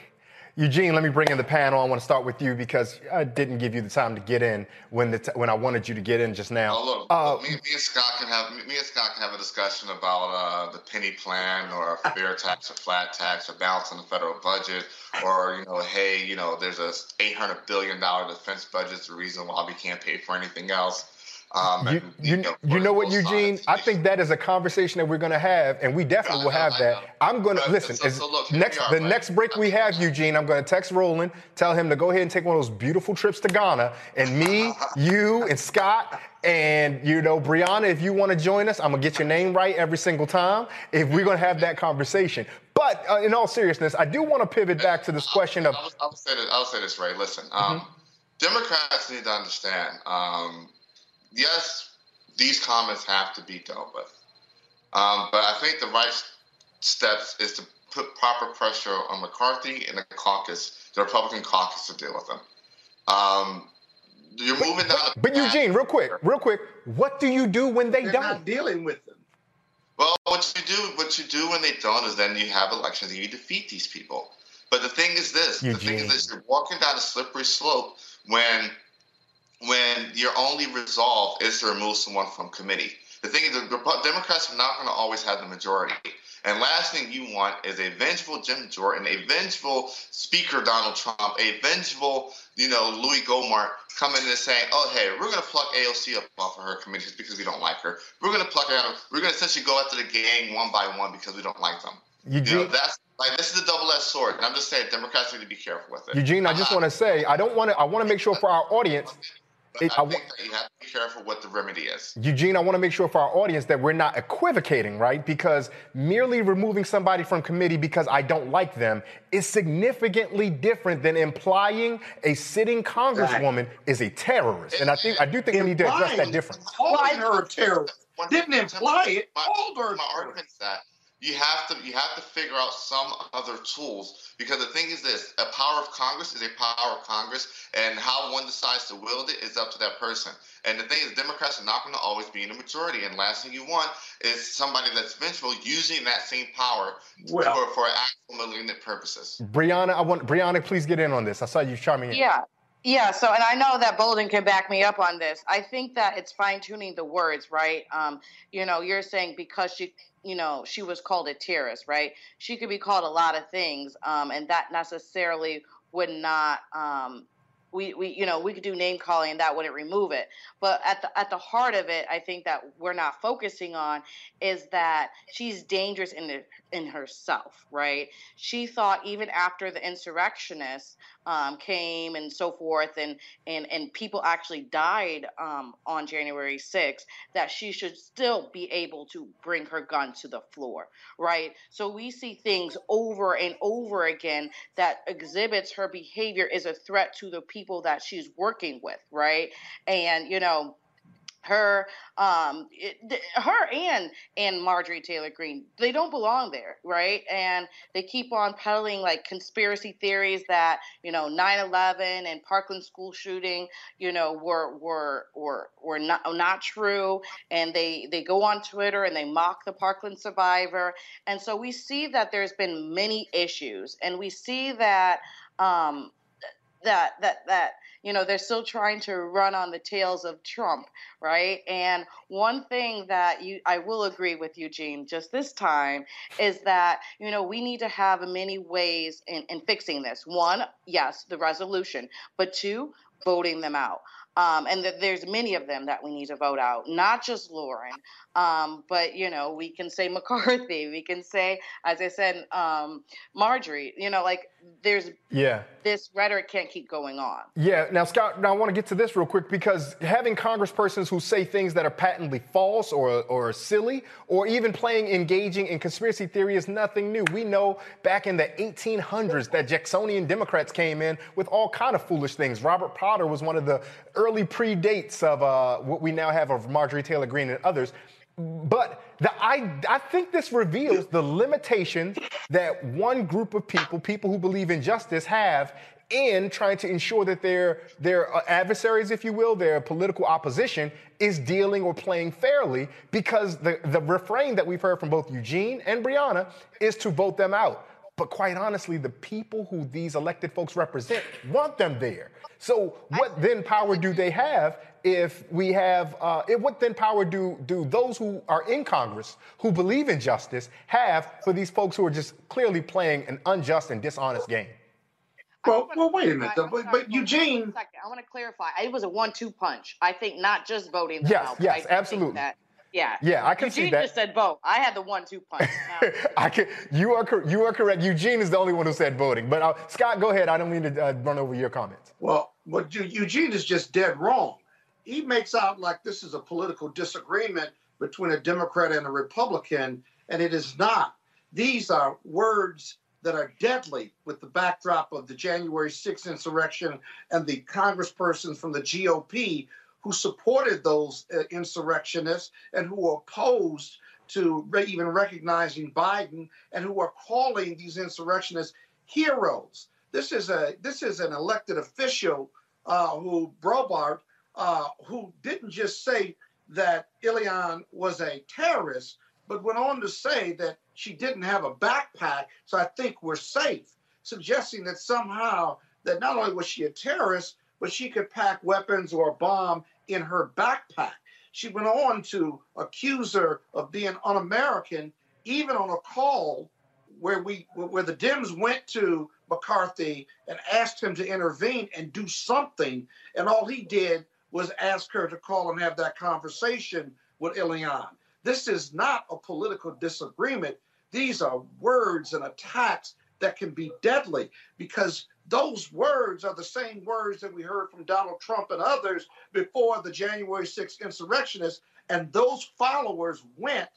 Eugene, let me bring in the panel. I want to start with you because I didn't give you the time to get in when the t- when I wanted you to get in just now. Oh, look, Uh, look, me, me and Scott can have me and Scott can have a discussion about uh, the penny plan or a fair tax or flat tax or balance on the federal budget or you know, hey, you know, there's a 800 billion dollar defense budget. It's the reason why we can't pay for anything else. Um, You, you, you know what, Eugene? I think that is a conversation that we're going to have, and we definitely will have that. I'm going to listen. is- next, the next break we have, Eugene, I'm going to text Roland, tell him to go ahead and take one of those beautiful trips to Ghana, and me, you, and Scott, and you know, Brianna, if you want to join us, I'm gonna get your name right every single time. If we're gonna have that conversation, but uh, in all seriousness, I do want to pivot back to this question of I'll, I'll say this. I'll say this right. Listen, um, Democrats need to understand. Um, yes, these comments have to be dealt with, um, but I think the right steps is to put proper pressure on McCarthy and the caucus, the Republican caucus, to deal with them. Um, you're moving down. the But Eugene, real quick, real quick, what do you do when they They're don't? not dealing with them. Well, what you do, what you do when they don't, is then you have elections and you defeat these people. But the thing is this: the thing is Eugene. this, you're walking down a slippery slope when, when your only resolve is to remove someone from committee. The thing is, the Democrats are not going to always have the majority. And last thing you want is a vengeful Jim Jordan, a vengeful Speaker Donald Trump, a vengeful, you know, Louis Gohmert coming in and saying, "Oh, hey, we're going to pluck AOC up off of her committee just because we don't like her. We're going to pluck her out. of- We're going to essentially go after the gang one by one because we don't like them." You know, Eugene, that's like this is a double-edged sword, and I'm just saying Democrats need to be careful with it. Eugene, I just want to say, I don't want to. I want to make sure for our audience. But It- I I wa- think that you have to be careful what the remedy is. Eugene, I want to make sure for our audience that we're not equivocating, right? Because merely removing somebody from committee because I don't like them is significantly different than implying a sitting congresswoman is a terrorist. And I think I do think we need to address that difference. Calling her a terrorist didn't imply it. My, Called her my argument is that you have to you have to figure out some other tools because the thing is this: a power of Congress is a power of Congress, and how one decides to wield it is up to that person. And the thing is, Democrats are not going to always be in the majority, and last thing you want is somebody that's vengeful using that same power Well- for, for actual malignant purposes. Brianna, I want Brianna, please get in on this. I saw you chiming in. Yeah. Yeah, so and I know that Bolden can back me up on this. I think that it's fine tuning the words, right? Um, you know, you're saying because she you know, she was called a terrorist, right? She could be called a lot of things, um, and that necessarily would not um we, we you know we could do name calling and that wouldn't remove it but at the at the heart of it i think that we're not focusing on is that she's dangerous in the, in herself right she thought even after the insurrectionists um, came and so forth and and and people actually died um, on january 6th that she should still be able to bring her gun to the floor right? So we see things over and over again that exhibits her behavior is a threat to the people that she's working with right? And you know her um it, her and and Marjorie Taylor Greene they don't belong there right? And they keep on peddling like conspiracy theories that you know 9/11 and Parkland school shooting you know were were were were not not true. And they they go on Twitter and they mock the Parkland survivor. And so we see that there's been many issues. And we see that um that that that you know they're still trying to run on the tails of Trump, right? And one thing that you I will agree with Eugene just this time is that you know we need to have many ways in, in fixing this. One, yes, the resolution, but two, voting them out. Um, and that there's many of them that we need to vote out, not just Lauren, um, but you know we can say McCarthy, we can say, as I said, um, Marjorie. You know, like there's Yeah. this rhetoric can't keep going on. Yeah. Now, Scott, now I want to get to this real quick because having congresspersons who say things that are patently false or, or silly or even playing engaging in conspiracy theory is nothing new. We know back in the 1800s that Jacksonian Democrats came in with all kind of foolish things. Robert Potter was one of the early predates of uh, what we now have of Marjorie Taylor Greene and others. But the, I, I think this reveals the limitations that one group of people, people who believe in justice, have in trying to ensure that their, their uh, adversaries, if you will, their political opposition, is dealing or playing fairly because the, the refrain that we've heard from both Eugene and Brianna is to vote them out. But quite honestly, the people who these elected folks represent want them there. So what then power do they have if we have, uh, if, what then power do, do those who are in Congress who believe in justice have for these folks who are just clearly playing an unjust and dishonest game? Well, well, wait a minute. I'm But, sorry, but Eugene, one second. I want to clarify. It was a one-two punch. I think not just voting them Yes, out. yes, I do think absolutely. That, yeah. Yeah, I can see Eugene that. just said vote. I had the one-two punch. Now, I can, you are cor- you are correct. Eugene is the only one who said voting. But uh, Scott, go ahead. I don't mean to uh, run over your comments. well, what Eugene is just dead wrong. He makes out like this is a political disagreement between a Democrat and a Republican, and it is not. These are words that are deadly with the backdrop of the January 6th insurrection and the congresspersons from the GOP who supported those uh, insurrectionists and who were opposed to re- even recognizing Biden and who are calling these insurrectionists heroes. This is a this is an elected official uh, who Boebert uh, who didn't just say that Ilhan was a terrorist, but went on to say that she didn't have a backpack, so I think we're safe, suggesting that somehow that not only was she a terrorist, but she could pack weapons or a bomb in her backpack. She went on to accuse her of being un-American, even on a call where we where the Dems went to McCarthy and asked him to intervene and do something, and all he did was ask her to call and have that conversation with Ilhan. This is not a political disagreement. These are words and attacks that can be deadly because those words are the same words that we heard from Donald Trump and others before the January 6th insurrectionists. And those followers went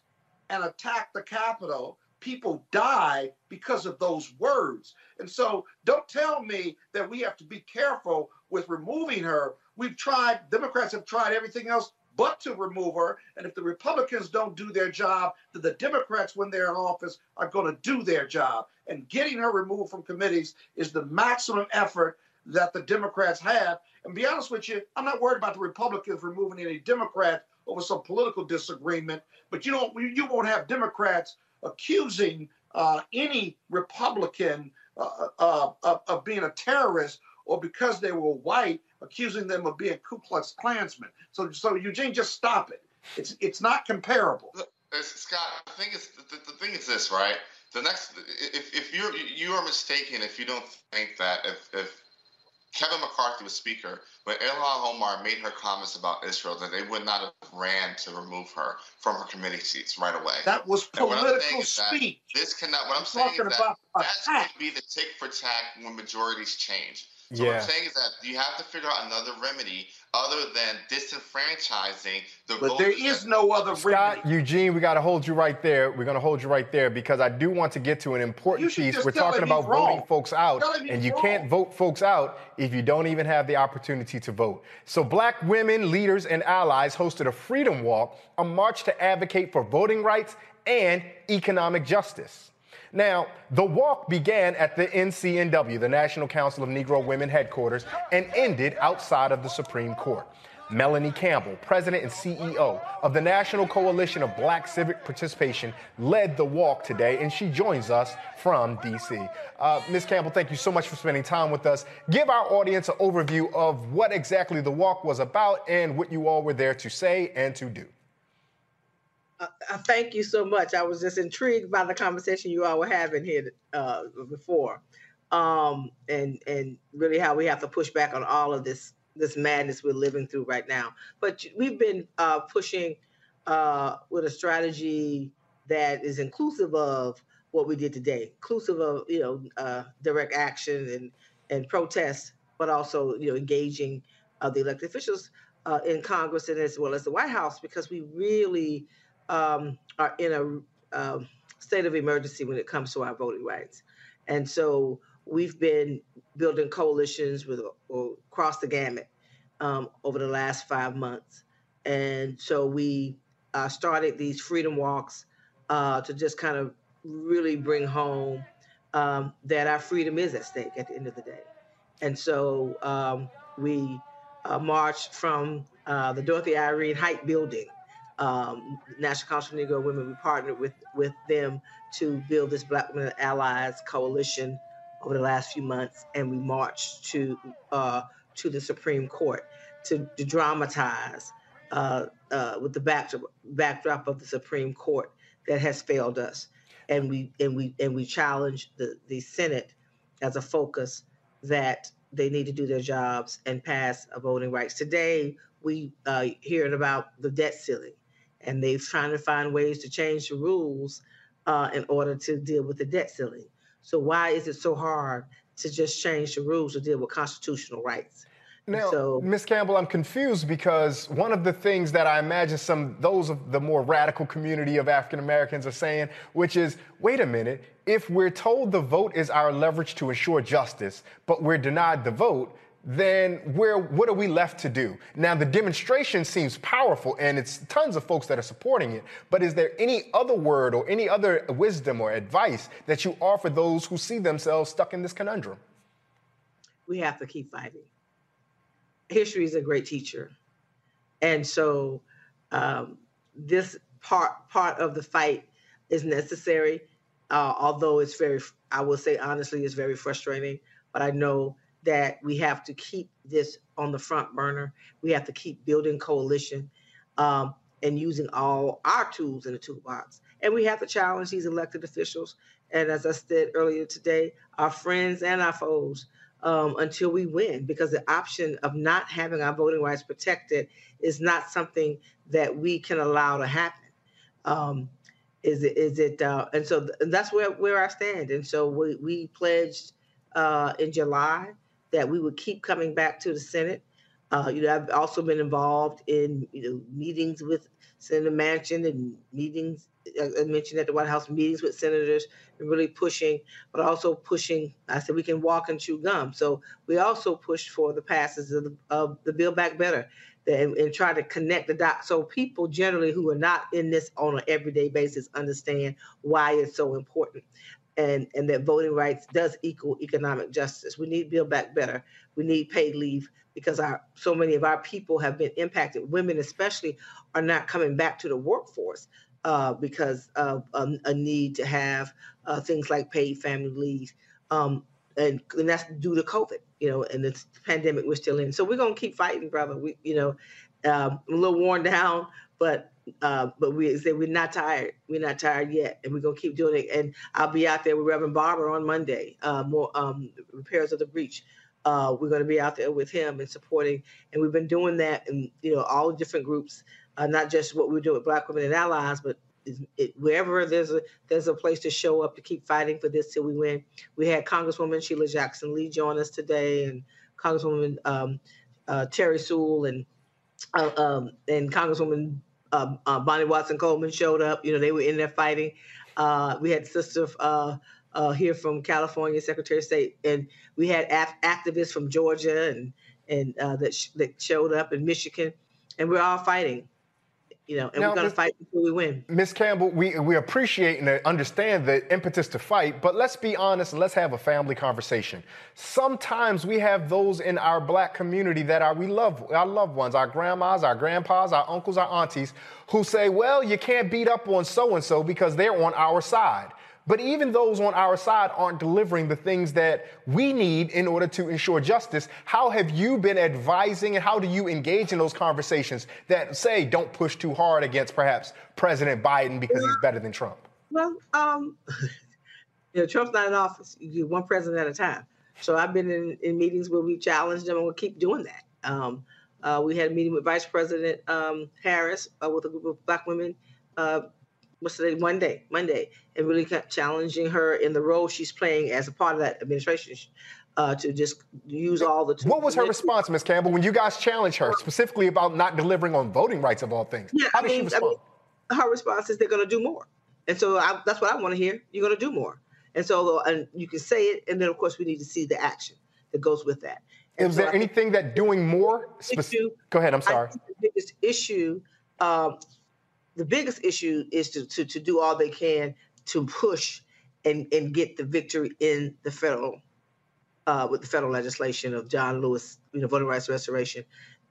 and attacked the Capitol. People die because of those words. And so don't tell me that we have to be careful with removing her. We've tried, Democrats have tried everything else but to remove her. And if the Republicans don't do their job, then the Democrats, when they're in office, are going to do their job. And getting her removed from committees is the maximum effort that the Democrats have. And be honest with you, I'm not worried about the Republicans removing any Democrat over some political disagreement, but you don't you won't have Democrats accusing uh, any Republican uh, uh, of, of being a terrorist or because they were white, accusing them of being Ku Klux Klansmen. So, so Eugene, just stop it. It's it's not comparable. Scott, the thing is, the, the thing is this, right? The next, if, if you're you are mistaken if you don't think that if, if Kevin McCarthy was speaker, when Ilhan Omar made her comments about Israel, that they would not have ran to remove her from her committee seats right away. That was political speech. This cannot. What I'm, I'm saying is that that's going to be the tick for tack when majorities change. So yeah. what I'm saying is that you have to figure out another remedy other than disenfranchising the But there is no other Scott, remedy. Eugene, we got to hold you right there. We're going to hold you right there because I do want to get to an important piece. We're talking about voting folks out, and you wrong. can't vote folks out if you don't even have the opportunity to vote. So black women, leaders, and allies hosted a freedom walk, a march to advocate for voting rights and economic justice. Now, the walk began at the NCNW, the National Council of Negro Women headquarters, and ended outside of the Supreme Court. Melanie Campbell, president and CEO of the National Coalition of Black Civic Participation, led the walk today, and she joins us from D.C. Uh, Ms. Campbell, thank you so much for spending time with us. Give our audience an overview of what exactly the walk was about and what you all were there to say and to do. Uh, thank you so much. I was just intrigued by the conversation you all were having here uh, before, um, and and really how we have to push back on all of this this madness we're living through right now. But we've been uh, pushing uh, with a strategy that is inclusive of what we did today, inclusive of you know uh, direct action and and protest, but also you know engaging the elected officials in Congress and as well as the White House because we really um, are in a um, state of emergency when it comes to our voting rights. And so we've been building coalitions with across the gamut um, over the last five months. And so we uh, started these freedom walks uh, to just kind of really bring home um, that our freedom is at stake at the end of the day. And so um, we uh, marched from uh, the Dorothy Irene Height building um, National Council of Negro Women, we partnered with with them to build this Black Women Allies coalition over the last few months, and we marched to uh, to the Supreme Court to, to dramatize uh, uh, with the backdrop, backdrop of the Supreme Court that has failed us, and we and we and we challenge the the Senate as a focus that they need to do their jobs and pass a voting rights. Today, we uh, hearing about the debt ceiling and they're trying to find ways to change the rules uh, in order to deal with the debt ceiling. So why is it so hard to just change the rules to deal with constitutional rights? Now, so, Ms. Campbell, I'm confused because one of the things that I imagine some those of the more radical community of African Americans are saying, which is, wait a minute, if we're told the vote is our leverage to ensure justice, but we're denied the vote, then where what are we left to do? Now the demonstration seems powerful and it's tons of folks that are supporting it, but is there any other word or any other wisdom or advice that you offer those who see themselves stuck in this conundrum? We have to keep fighting. History is a great teacher. And so um, this part part of the fight is necessary, uh, although it's very, I will say honestly, it's very frustrating. But I know that we have to keep this on the front burner. We have to keep building coalition um, and using all our tools in the toolbox. And we have to challenge these elected officials. And as I said earlier today, our friends and our foes um, until we win, because the option of not having our voting rights protected is not something that we can allow to happen. Um, is it? Is it? Uh, and so th- that's where where I stand. And so we we pledged uh, in July that we would keep coming back to the Senate. Uh, you know, I've also been involved in you know meetings with Senator Manchin and meetings. uh, I mentioned at the White House meetings with senators and really pushing, but also pushing. I said we can walk and chew gum. So we also pushed for the passes of the, of the Build Back Better and, and try to connect the dots so people generally who are not in this on an everyday basis understand why it's so important and and that voting rights does equal economic justice. We need Build Back Better. We need paid leave because our so many of our people have been impacted. Women especially are not coming back to the workforce uh, because of um, a need to have uh, things like paid family leave. Um, and, and that's due to COVID, you know, and the pandemic we're still in. So we're gonna keep fighting, brother. We, you know, um, a little worn down, but uh, but we say we're not tired. We're not tired yet, and we're gonna keep doing it. And I'll be out there with Reverend Barber on Monday. Uh, more um, Repairers of the Breach. Uh, we're gonna be out there with him and supporting. And we've been doing that, in you know, all different groups, uh, not just what we do with Black women and allies, but it, wherever there's a there's a place to show up to keep fighting for this till we win. We had Congresswoman Sheila Jackson Lee join us today, and Congresswoman um, uh, Terry Sewell and uh, um, and Congresswoman uh, uh, Bonnie Watson Coleman showed up. You know, they were in there fighting. Uh, we had Sister uh, uh, here from California, Secretary of State, and we had af- activists from Georgia and and uh, that sh- that showed up in Michigan, and we're all fighting. You know, and Now, we're going to fight until we win. Miss Campbell, we, we appreciate and understand the impetus to fight, but let's be honest and let's have a family conversation. Sometimes we have those in our black community that are we love our loved ones, our grandmas, our grandpas, our uncles, our aunties, who say, well, you can't beat up on so and so because they're on our side. But even those on our side aren't delivering the things that we need in order to ensure justice. How have you been advising and how do you engage in those conversations that say don't push too hard against perhaps President Biden because he's better than Trump? Well, um, you know, Trump's not in office. You do one president at a time. So I've been in, in meetings where we challenged them, and we'll keep doing that. Um, uh, we had a meeting with Vice President um, Harris uh, with a group of Black women. Uh, what's today? Monday, Monday, and really kept challenging her in the role she's playing as a part of that administration. Uh, to just use all the tools. What was her response, Ms. Campbell, when you guys challenged her specifically about not delivering on voting rights of all things? Yeah, How I did mean, she I respond? mean, her response is they're going to do more, and so I, that's what I want to hear. You're going to do more, and so and you can say it, and then of course we need to see the action that goes with that. And Is so there anything that doing more? issue- Go ahead. I'm I sorry. the biggest issue, um, the biggest issue is to, to to do all they can to push and and get the victory in the federal, uh, with the federal legislation of John Lewis, you know, voting rights restoration,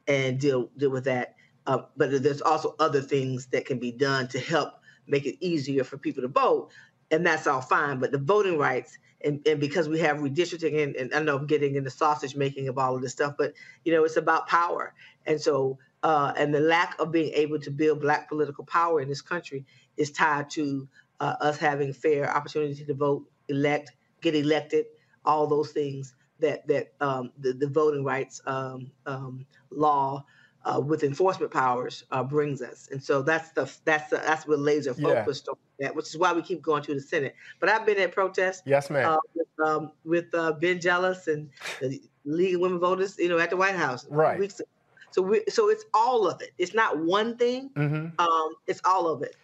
and deal deal with that. Uh, but there's also other things that can be done to help make it easier for people to vote, and that's all fine. But the voting rights, and, and because we have redistricting, and, and I know I'm getting into sausage making of all of this stuff, but you know, it's about power, and so uh, and the lack of being able to build black political power in this country is tied to uh, us having fair opportunity to vote, elect, get elected, all those things that that um, the, the voting rights um, um, law uh, with enforcement powers uh, brings us. And so that's the that's the, that's what laser Yeah. focused on that, which is why we keep going to the Senate. But I've been at protests Yes, ma'am. uh, with, um, with uh, Ben Jealous and the League of Women Voters, you know, at the White House. Right. weeks ago. So we so it's all of it. It's not one thing. Mhm. Um, it's all of it.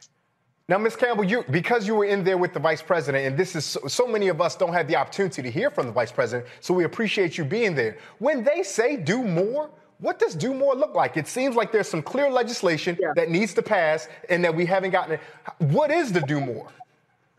Now, Ms. Campbell, you because you were in there with the vice president, and this is so, so many of us don't have the opportunity to hear from the vice president, so we appreciate you being there. When they say do more, what does do more look like? It seems like there's some clear legislation that needs to pass, and that we haven't gotten it. What is the do more?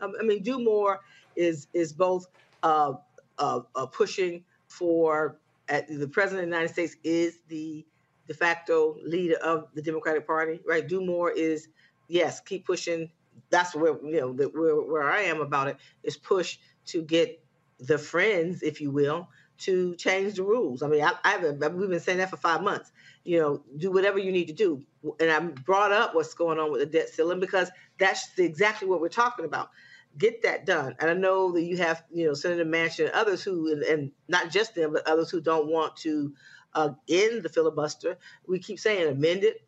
Um, I mean, do more is is both uh, uh, uh, pushing for the president of the United States is the de facto leader of the Democratic Party, right? Do more is yes, keep pushing. That's where you know where where I am about it is push to get the friends, if you will, to change the rules. I mean, I, I've we've been saying that for five months. You know, do whatever you need to do. And I brought up what's going on with the debt ceiling because that's exactly what we're talking about. Get that done. And I know that you have, you know, Senator Manchin and others who, and, and not just them, but others who don't want to uh, end the filibuster. We keep saying amend it,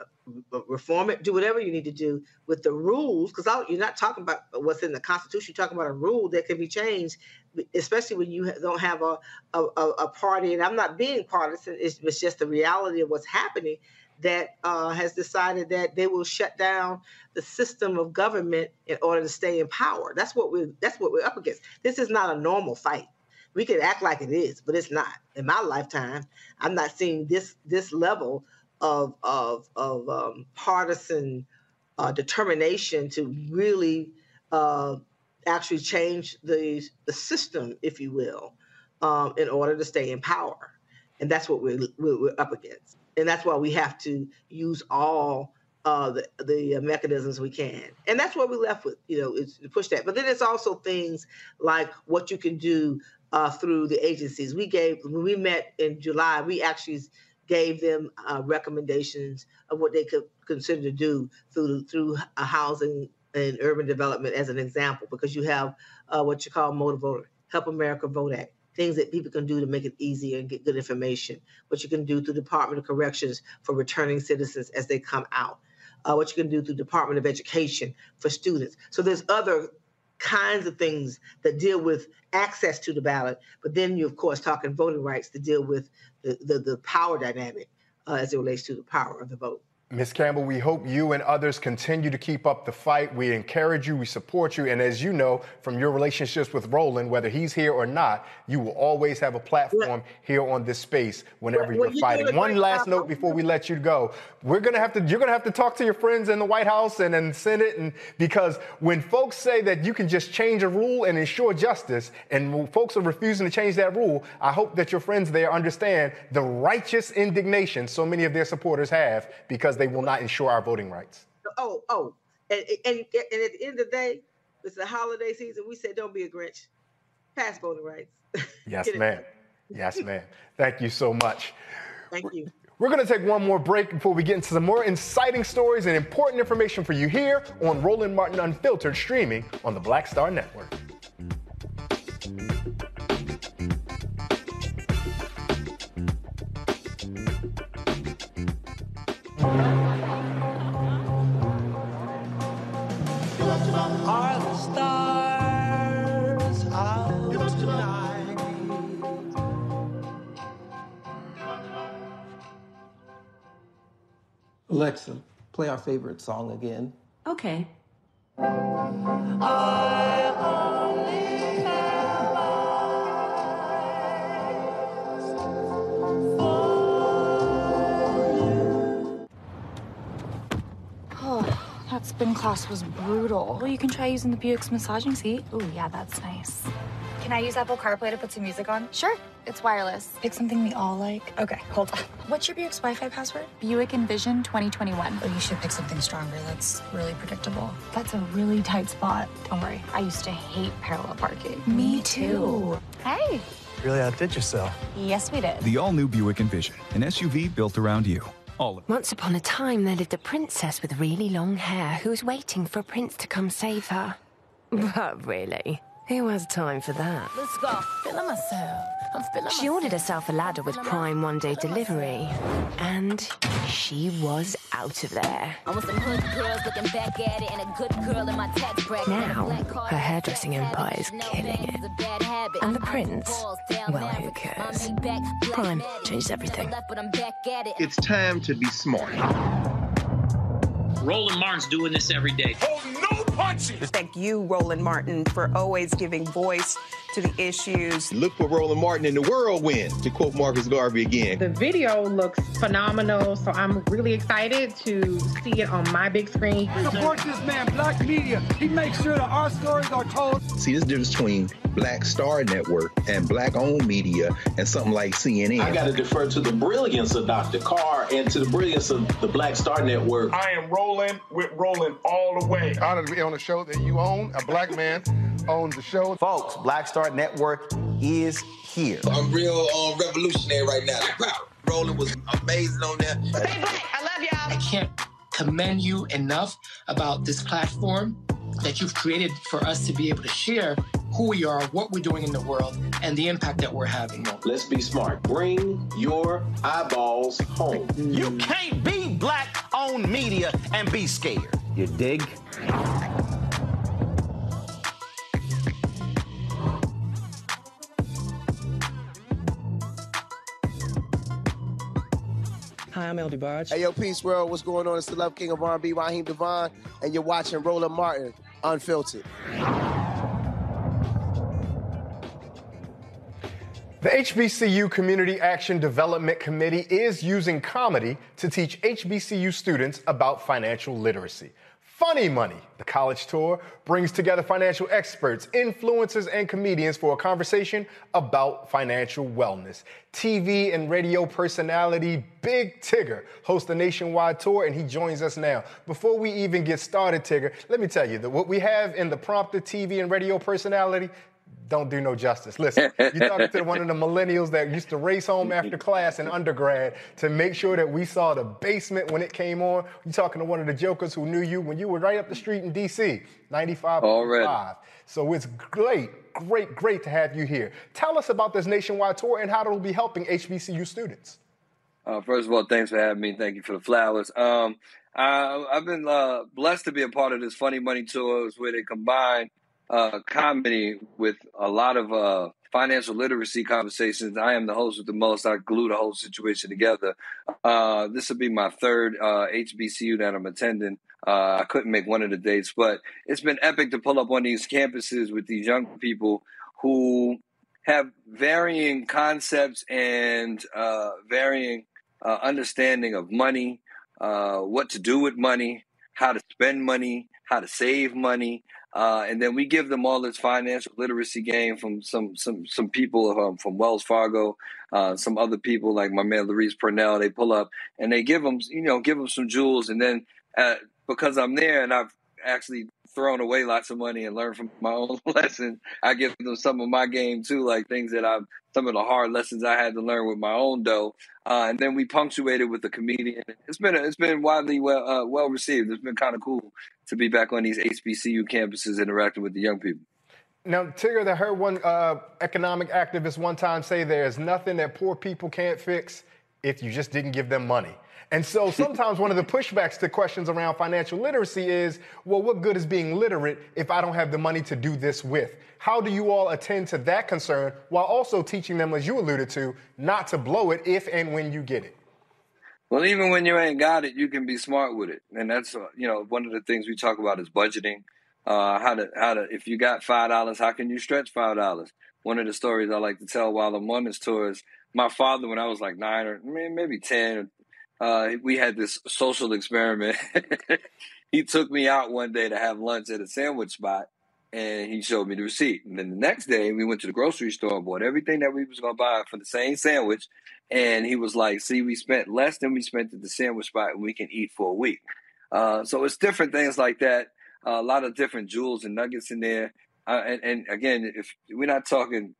reform it, do whatever you need to do with the rules, because you're not talking about what's in the Constitution. You're talking about a rule that can be changed, especially when you don't have a a, a party. And I'm not being partisan; it's, it's just the reality of what's happening. That uh, has decided that they will shut down the system of government in order to stay in power. That's what we that's what we're up against. This is not a normal fight. We can act like it is, but it's not. In my lifetime, I'm not seeing this this level of of of um, partisan uh, determination to really uh, actually change the the system, if you will, um, in order to stay in power, and that's what we're we're up against, and that's why we have to use all uh, the the mechanisms we can, and that's what we left with. You know, is to push that. But then it's also things like what you can do uh, through the agencies. We gave when we met in July. We actually gave them uh, recommendations of what they could consider to do through through housing and urban development as an example, because you have uh, what you call Motor Voter, Help America Vote Act, things that people can do to make it easier and get good information. What you can do through Department of Corrections for returning citizens as they come out. Uh, what you can do through Department of Education for students. So there's other kinds of things that deal with access to the ballot. But then you, of course, talking voting rights to deal with the, the, the power dynamic uh, as it relates to the power of the vote. Ms. Campbell, we hope you and others continue to keep up the fight. We encourage you, we support you, and as you know from your relationships with Roland, whether he's here or not, you will always have a platform here on this space whenever well, you're fighting. One last note before we let you go: we're gonna have to, you're gonna have to talk to your friends in the White House and in Senate, and because when folks say that you can just change a rule and ensure justice, and folks are refusing to change that rule, I hope that your friends there understand the righteous indignation so many of their supporters have because they will not ensure our voting rights. Oh, oh, and, and, and at the end of the day, it's the holiday season. We said, don't be a Grinch. Pass voting rights. Yes, ma'am. Yes, ma'am. Thank you so much. Thank you. We're going to take one more break before we get into some more inciting stories and important information for you here on Roland Martin Unfiltered, streaming on the Black Star Network. Alexa, play our favorite song again. Okay. Oh, that spin class was brutal. Well, you can try using the Buick's massaging seat. Oh, yeah, that's nice. Can I use Apple CarPlay to put some music on? Sure. It's wireless. Pick something we all like. Okay, hold on. What's your Buick's Wi-Fi password? Buick Envision 2021. Oh, you should pick something stronger. That's really predictable. That's a really tight spot. Don't worry. I used to hate parallel parking. Me too. Hey. Really outdid yourself. Yes, we did. The all-new Buick Envision, an SUV built around you. All of Once upon a time, there lived a princess with really long hair who was waiting for a prince to come save her. But really, who has time for that? Let's go. Feeling myself. I'm feeling She ordered herself a ladder with Prime one day delivery, and she was out of there. I want some hood girls looking back at it and a good girl in my tax bracket. Now, her hairdressing empire is killing it. And the prince, well, who cares? Prime changes everything. It's time to be smart. Roland Martin's doing this every day. Oh, no punches! Thank you, Roland Martin, for always giving voice to the issues. Look for Roland Martin in the whirlwind, to quote Marcus Garvey again. The video looks phenomenal, so I'm really excited to see it on my big screen. Support this man, Black Media. He makes sure that our stories are told. See, this difference between Black Star Network and Black owned media and something like CNN. I got to defer to the brilliance of Dr. Carr and to the brilliance of the Black Star Network. I am rolling with rolling all the way. Honored to be on a show that you own. A black man owns the show. Folks, Black Star Network is here. I'm real um, revolutionary right now. Roland was amazing on there. Stay black. I love y'all. I can't commend you enough about this platform that you've created for us to be able to share who we are, what we're doing in the world, and the impact that we're having. Let's be smart. Bring your eyeballs home. You can't be black on media and be scared. You dig? Hi, I'm El DeBarge. Hey, yo, Peace World. What's going on? It's the Love King of R&B, Raheem DeVaughn, and you're watching Roland Martin, Unfiltered. The HBCU Community Action Development Committee is using comedy to teach HBCU students about financial literacy. Funny Money, the college tour, brings together financial experts, influencers, and comedians for a conversation about financial wellness. TV and radio personality Big Tigger hosts the nationwide tour, and he joins us now. Before we even get started, Tigger, let me tell you that what we have in the prompter TV and radio personality, don't do no justice. Listen, you're talking to one of the millennials that used to race home after class in undergrad to make sure that we saw the basement when it came on. You're talking to one of the jokers who knew you when you were right up the street in D.C., 95.5. So it's great, great, great to have you here. Tell us about this nationwide tour and how it'll be helping HBCU students. Uh, first of all, thanks for having me. Thank you for the flowers. Um, I, I've been uh, blessed to be a part of this Funny Money tours where they combine uh, comedy with a lot of uh, financial literacy conversations. I am the host with the most. I glue the whole situation together. Uh, this will be my third uh, HBCU that I'm attending. Uh, I couldn't make one of the dates, but it's been epic to pull up on these campuses with these young people who have varying concepts and uh, varying understanding of money, what to do with money, how to spend money, how to save money. Uh, and then we give them all this financial literacy game from some some some people um, from Wells Fargo, uh, some other people like my man Luis Purnell. They pull up and they give them you know give them some jewels, and then uh, because I'm there and I've actually thrown away lots of money and learned from my own lessons, I give them some of my game too, like things that I've some of the hard lessons I had to learn with my own dough. Uh, and then we punctuated with a comedian. It's been it's been widely well uh, well received. It's been kind of cool to be back on these HBCU campuses interacting with the young people. Now, Tigger, I heard one uh, economic activist one time say there's nothing that poor people can't fix if you just didn't give them money. And so sometimes one of the pushbacks to questions around financial literacy is, well, what good is being literate if I don't have the money to do this with? How do you all attend to that concern while also teaching them, as you alluded to, not to blow it if and when you get it? Well, even when you ain't got it, you can be smart with it, and that's uh, you know one of the things we talk about is budgeting. Uh, how to how to if you got five dollars, how can you stretch five dollars? One of the stories I like to tell while I'm on this tour is my father when I was like nine or maybe ten uh, we had this social experiment. he took me out one day to have lunch at a sandwich spot, and he showed me the receipt. And then the next day, we went to the grocery store and bought everything that we was gonna buy for the same sandwich. And he was like, "See, we spent less than we spent at the sandwich spot, and we can eat for a week." Uh, so it's different things like that. Uh, a lot of different jewels and nuggets in there. Uh, and, and again, if we're not talking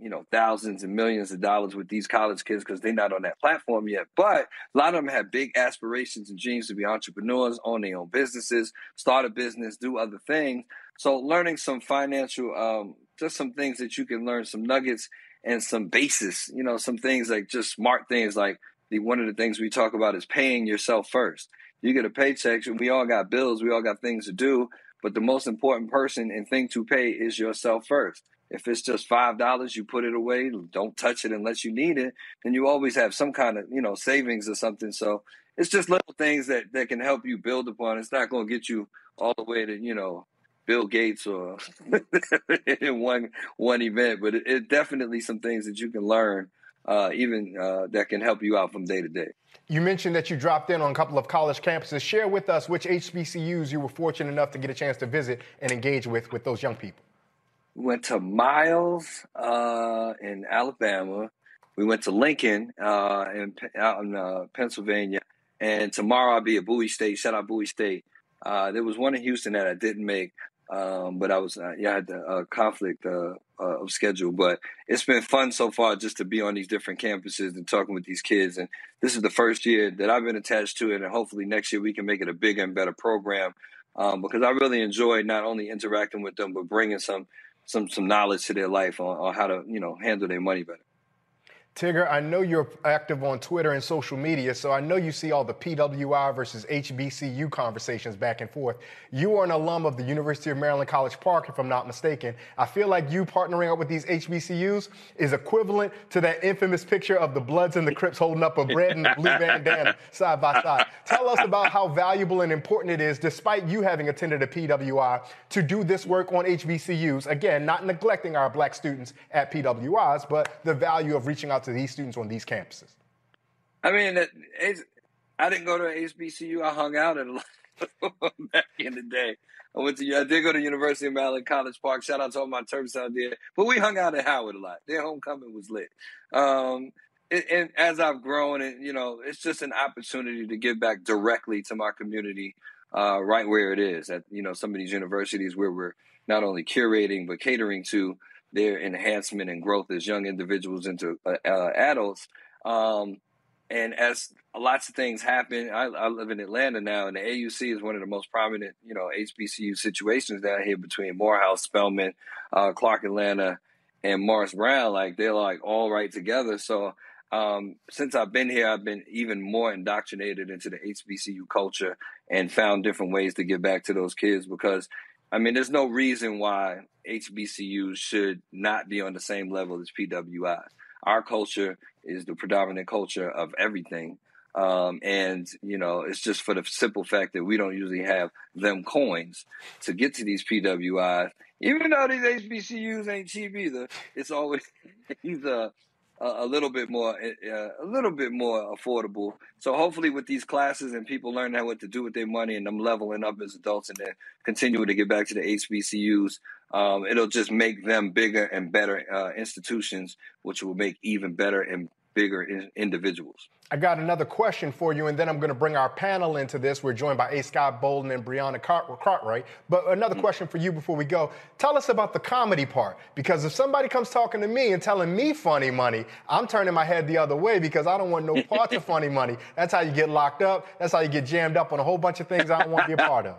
you know thousands and millions of dollars with these college kids because they're not on that platform yet. But a lot of them have big aspirations and dreams to be entrepreneurs, own their own businesses, start a business, do other things. So learning some financial, um, just some things that you can learn, some nuggets and some basis. You know, some things like just smart things like the one of the things we talk about is paying yourself first. You get a paycheck. and We all got bills. We all got things to do. But the most important person and thing to pay is yourself first. If it's just five dollars, you put it away. Don't touch it unless you need it. Then you always have some kind of you know savings or something. So it's just little things that that can help you build upon. It's not going to get you all the way to you know Bill Gates or in one one event, but it, it, definitely some things that you can learn, uh, even uh, that can help you out from day to day. You mentioned that you dropped in on a couple of college campuses. Share with us which HBCUs you were fortunate enough to get a chance to visit and engage with with those young people. We went to Miles uh, in Alabama. We went to Lincoln uh, in, out in uh, Pennsylvania. And tomorrow I'll be at Bowie State. Shout out Bowie State. Uh, there was one in Houston that I didn't make, um, but I was uh, yeah I had a conflict uh, of schedule. But it's been fun so far just to be on these different campuses and talking with these kids. And this is the first year that I've been attached to it, and hopefully next year we can make it a bigger and better program. Um, because I really enjoy not only interacting with them, but bringing some some some knowledge to their life on, on how to you know handle their money better. Tigger, I know you're active on Twitter and social media, so I know you see all the PWI versus HBCU conversations back and forth. You are an alum of the University of Maryland College Park, if I'm not mistaken. I feel like you partnering up with these HBCUs is equivalent to that infamous picture of the Bloods and the Crips holding up a red and blue bandana side by side. Tell us about how valuable and important it is, despite you having attended a PWI, to do this work on HBCUs. Again, not neglecting our black students at PWIs, but the value of reaching out to these students on these campuses? I mean, I didn't go to HBCU. I hung out at a lot back in the day. I went to I did go to University of Maryland College Park. Shout out to all my Terps out there. But we hung out at Howard a lot. Their homecoming was lit. Um, and, and as I've grown, and you know, it's just an opportunity to give back directly to my community, uh, right where it is at you know some of these universities where we're not only curating but catering to their enhancement and growth as young individuals into uh, uh, adults. Um, and as lots of things happen, I, I, live in Atlanta now, and the AUC is one of the most prominent, you know, HBCU situations down here between Morehouse, Spelman, uh, Clark Atlanta, and Morris Brown. Like they're like all right together. So um, since I've been here, I've been even more indoctrinated into the HBCU culture and found different ways to give back to those kids because I mean, there's no reason why HBCUs should not be on the same level as PWIs. Our culture is the predominant culture of everything. Um, and, you know, it's just for the simple fact that we don't usually have them coins to get to these PWIs. Even though these HBCUs ain't cheap either, it's always either a, little bit more uh, a little bit more affordable. So hopefully, with these classes and people learning what to do with their money and them leveling up as adults and then continuing to get back to the HBCUs, um, it'll just make them bigger and better uh, institutions, which will make even better and bigger in- individuals. I got another question for you, and then I'm going to bring our panel into this. We're joined by A. Scott Bolden and Brianna Cartwright. But another mm-hmm. question for you before we go. Tell us about the comedy part, because if somebody comes talking to me and telling me funny money, I'm turning my head the other way because I don't want no parts of funny money. That's how you get locked up. That's how you get jammed up on a whole bunch of things I don't want to be a part of.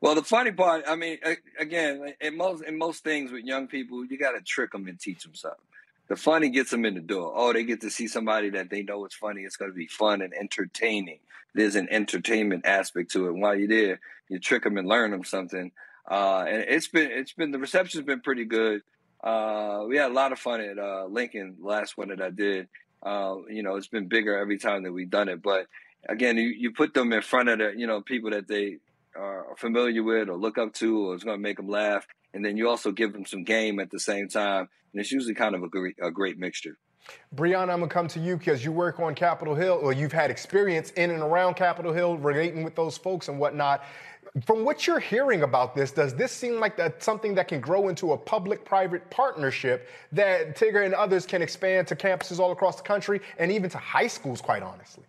Well, the funny part, I mean, again, in most in most things with young people, you got to trick them and teach them something the funny gets them in the door. Oh, they get to see somebody that they know is funny. It's going to be fun and entertaining. There's an entertainment aspect to it. And while you're there, you trick them and learn them something. Uh, and it's been it's been the reception's been pretty good. Uh, we had a lot of fun at uh, Lincoln last one that I did. Uh, you know, it's been bigger every time that we've done it. But again, you, you put them in front of the you know people that they are familiar with or look up to, or it's going to make them laugh and then you also give them some game at the same time, and it's usually kind of a great, a great mixture. Brianna, I'm gonna come to you because you work on Capitol Hill, or you've had experience in and around Capitol Hill, relating with those folks and whatnot. From what you're hearing about this, does this seem like that something that can grow into a public-private partnership that Tigger and others can expand to campuses all across the country and even to high schools, quite honestly?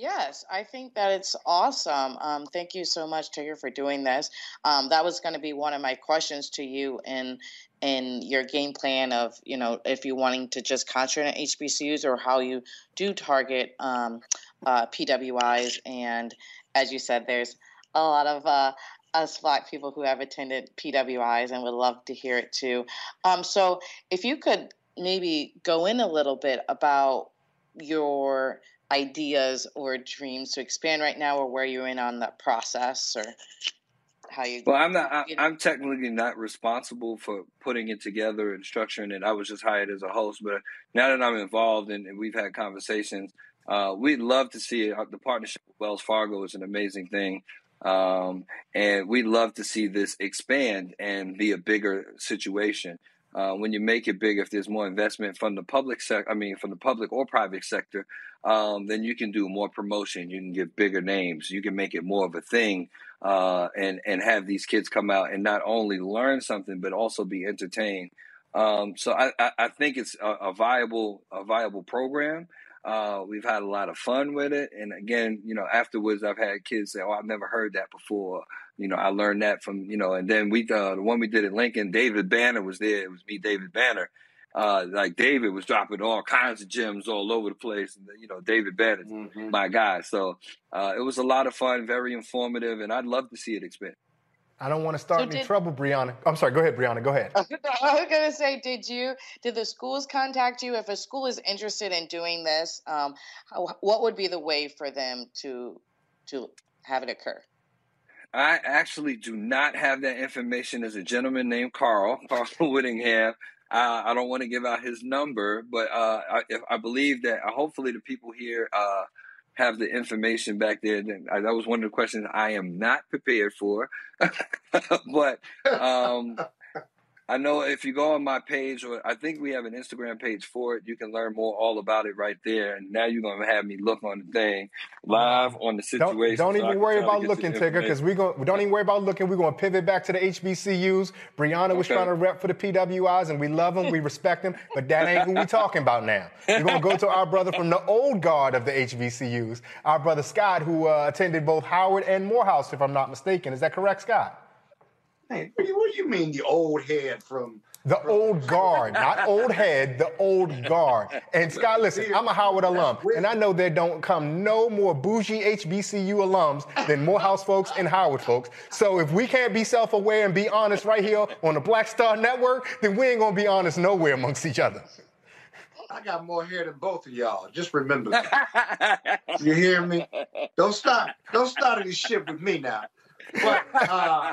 Yes, I think that it's awesome. Um, thank you so much, Tigger, for doing this. Um, that was going to be one of my questions to you in in your game plan of you know if you're wanting to just concentrate on HBCUs or how you do target um, uh, PWIs. And as you said, there's a lot of uh, us Black people who have attended PWIs and would love to hear it too. Um, so if you could maybe go in a little bit about your ideas or dreams to expand right now, or where you're in on the process, or how you? Well, I'm not. I, I'm technically not responsible for putting it together and structuring it. I was just hired as a host, but now that I'm involved and, and we've had conversations, uh, we'd love to see it. The partnership with Wells Fargo is an amazing thing. Um, and we'd love to see this expand and be a bigger situation. Uh, when you make it big, if there's more investment from the public sector, I mean, from the public or private sector, um, then you can do more promotion. You can get bigger names. You can make it more of a thing, uh, and and have these kids come out and not only learn something but also be entertained. Um, so I, I, I, think it's a, a, viable a viable program. Uh, we've had a lot of fun with it, and again, you know, afterwards, I've had kids say, "Oh, I've never heard that before." You know, I learned that from you know, and then we uh, the one we did at Lincoln, David Banner was there. It was me, David Banner. Uh, like David was dropping all kinds of gems all over the place, and you know, David Banner, mm-hmm. my guy. So uh, it was a lot of fun, very informative, and I'd love to see it expand. I don't want to start So any did- trouble, Brianna. I'm sorry. Go ahead, Brianna. Go ahead. I was gonna say, did you did the schools contact you? If a school is interested in doing this, um, how, what would be the way for them to to have it occur? I actually do not have that information. There's a gentleman named Carl, Carl Whittingham. Uh, I don't want to give out his number, but uh, I, if, I believe that uh, hopefully the people here uh, have the information back there. Then that was one of the questions I am not prepared for, but um, I know if you go on my page, or I think we have an Instagram page for it, you can learn more all about it right there. And now you're gonna have me look on the thing live on the Don't, situation. don't so even worry about looking, Tigger, because we going don't even worry about looking. We're going to pivot back to the HBCUs. Brianna was Okay. trying to rep for the PWIs, and we love them, we respect them, but that ain't who we talking about now. We're going to go to our brother from the old guard of the HBCUs, our brother Scott, who uh, attended both Howard and Morehouse, if I'm not mistaken. Is that correct, Scott? Hey, what do you- what do you mean the old head from? The old guard, not old head, the old guard. And Scott, listen, I'm a Howard alum, and I know there don't come no more bougie HBCU alums than Morehouse folks and Howard folks. So if we can't be self-aware and be honest right here on the Black Star Network, then we ain't gonna be honest nowhere amongst each other. I got more hair than both of y'all. Just remember that. you hear me? Don't start. Don't start any shit with me now. But uh,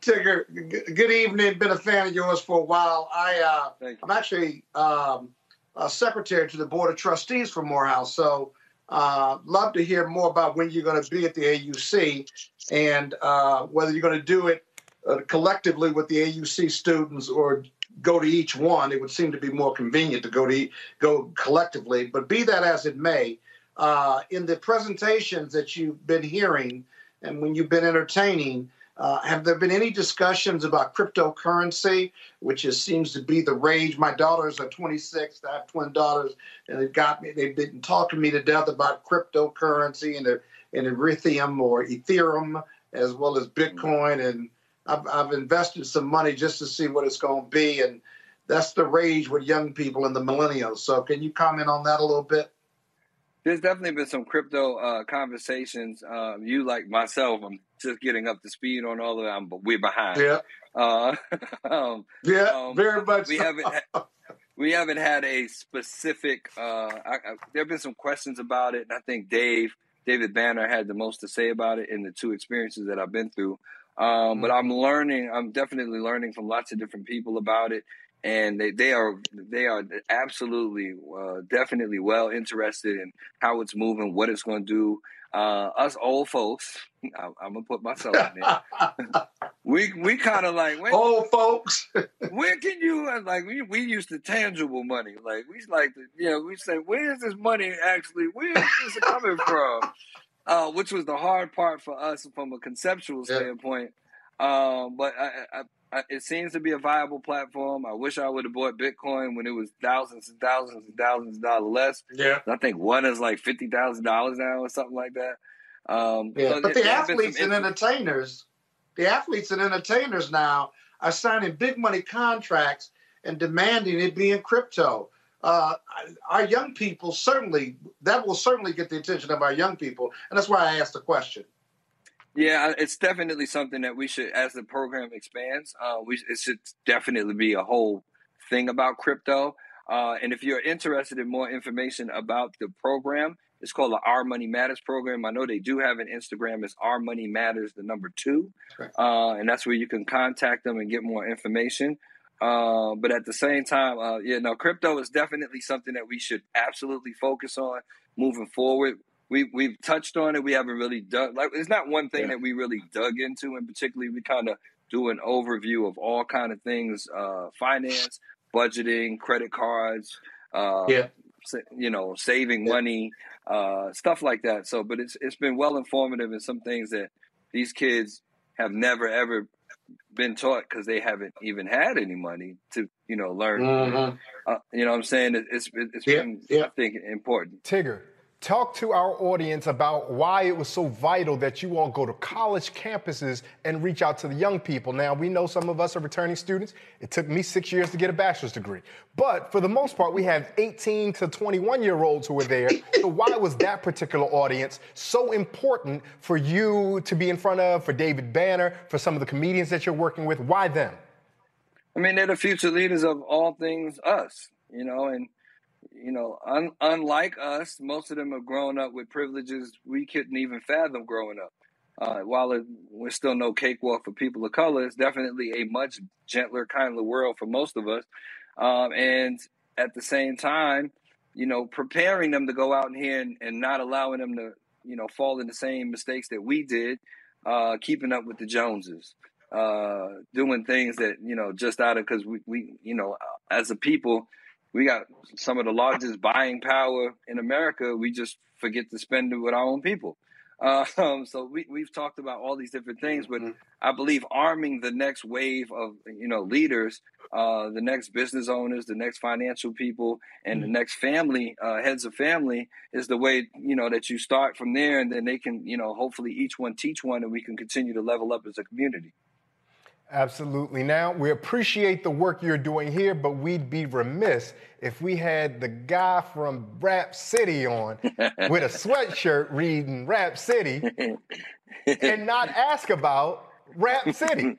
Tigger, good evening. Been a fan of yours for a while. I uh, I'm actually um, a secretary to the board of trustees for Morehouse, so uh, love to hear more about when you're going to be at the AUC and uh, whether you're going to do it uh, collectively with the AUC students or go to each one. It would seem to be more convenient to go to go collectively. But be that as it may, uh, in the presentations that you've been hearing and when you've been entertaining, uh, have there been any discussions about cryptocurrency, which is, seems to be the rage? My daughters are 26. I have twin daughters, and it got me. They've been talking me to death about cryptocurrency and, and Ethereum or Ethereum as well as Bitcoin. And I've, I've invested some money just to see what it's going to be. And that's the rage with young people and the millennials. So, can you comment on that a little bit? There's definitely been some crypto uh, conversations. Um, you like myself, I'm just getting up to speed on all of them, but we're behind. Yeah. Uh, um, Yeah, um, very much. we so. haven't ha- we haven't had a specific. Uh, I, I, there have been some questions about it, and I think Dave David Banner had the most to say about it in the two experiences that I've been through. Um, But I'm learning. I'm definitely learning from lots of different people about it, and they, they are they are absolutely uh, definitely well interested in how it's moving, what it's going to do. Uh, us old folks, I, I'm gonna put myself in there. we we kind of like when, old folks. where can you like we we used to tangible money like we like to you know we say where is this money actually where is this coming from uh which was the hard part for us from a conceptual Yeah. standpoint um but I, I, I, it seems to be a viable platform i wish i would have bought bitcoin when it was thousands and thousands and thousands of dollars less Yeah. i think one is like $50000 now or something like that um Yeah, so but the there have been some athletes and entertainers, the athletes and entertainers now are signing big money contracts and demanding it be in crypto. Uh, our young people certainly that will certainly get the attention of our young people, and that's why I asked the question. Yeah, it's definitely something that we should, as the program expands, uh, we it should definitely be a whole thing about crypto. Uh, and if you're interested in more information about the program, it's called the Our Money Matters program. I know they do have an Instagram. It's Our Money Matters, the number two, uh, and that's where you can contact them and get more information. Uh, but at the same time, uh, yeah, no, crypto is definitely something that we should absolutely focus on moving forward. We we've touched on it. We haven't really dug like it's not one thing Yeah. that we really dug into, and particularly we kind of do an overview of all kind of things: uh, finance, budgeting, credit cards, uh, Yeah. you know, saving money, uh, stuff like that. So, but it's it's been well informative in some things that these kids have never ever been taught because they haven't even had any money to you know learn. Mhm. Uh, you know what I'm saying? It, it's it's Yeah, been yeah. I think important. Tigger, Talk to our audience about why it was so vital that you all go to college campuses and reach out to the young people. Now, we know some of us are returning students. It took me six years to get a bachelor's degree. But for the most part, we have 18 to 21 year olds who are there. So, why was that particular audience so important for you to be in front of, for David Banner, for some of the comedians that you're working with? Why them? I mean, they're the future leaders of all things us, you know, and you know, un- unlike us, most of them have grown up with privileges we couldn't even fathom growing up. Uh, while it, we're still no cakewalk for people of color, it's definitely a much gentler, kinder world for most of us. Um, and at the same time, you know, preparing them to go out in here and, and not allowing them to, you know, fall in the same mistakes that we did, uh, keeping up with the Joneses, uh, doing things that, you know, just out of because we, we, you know, as a people, we got some of the largest buying power in America. We just forget to spend it with our own people. Uh, um, so we, we've talked about all these different things, but I believe arming the next wave of you know leaders, uh, the next business owners, the next financial people, and the next family uh, heads of family is the way you know that you start from there, and then they can you know hopefully each one teach one, and we can continue to level up as a community. Absolutely. Now, we appreciate the work you're doing here, but we'd be remiss if we had the guy from Rap City on with a sweatshirt reading Rap City and not ask about Rap City.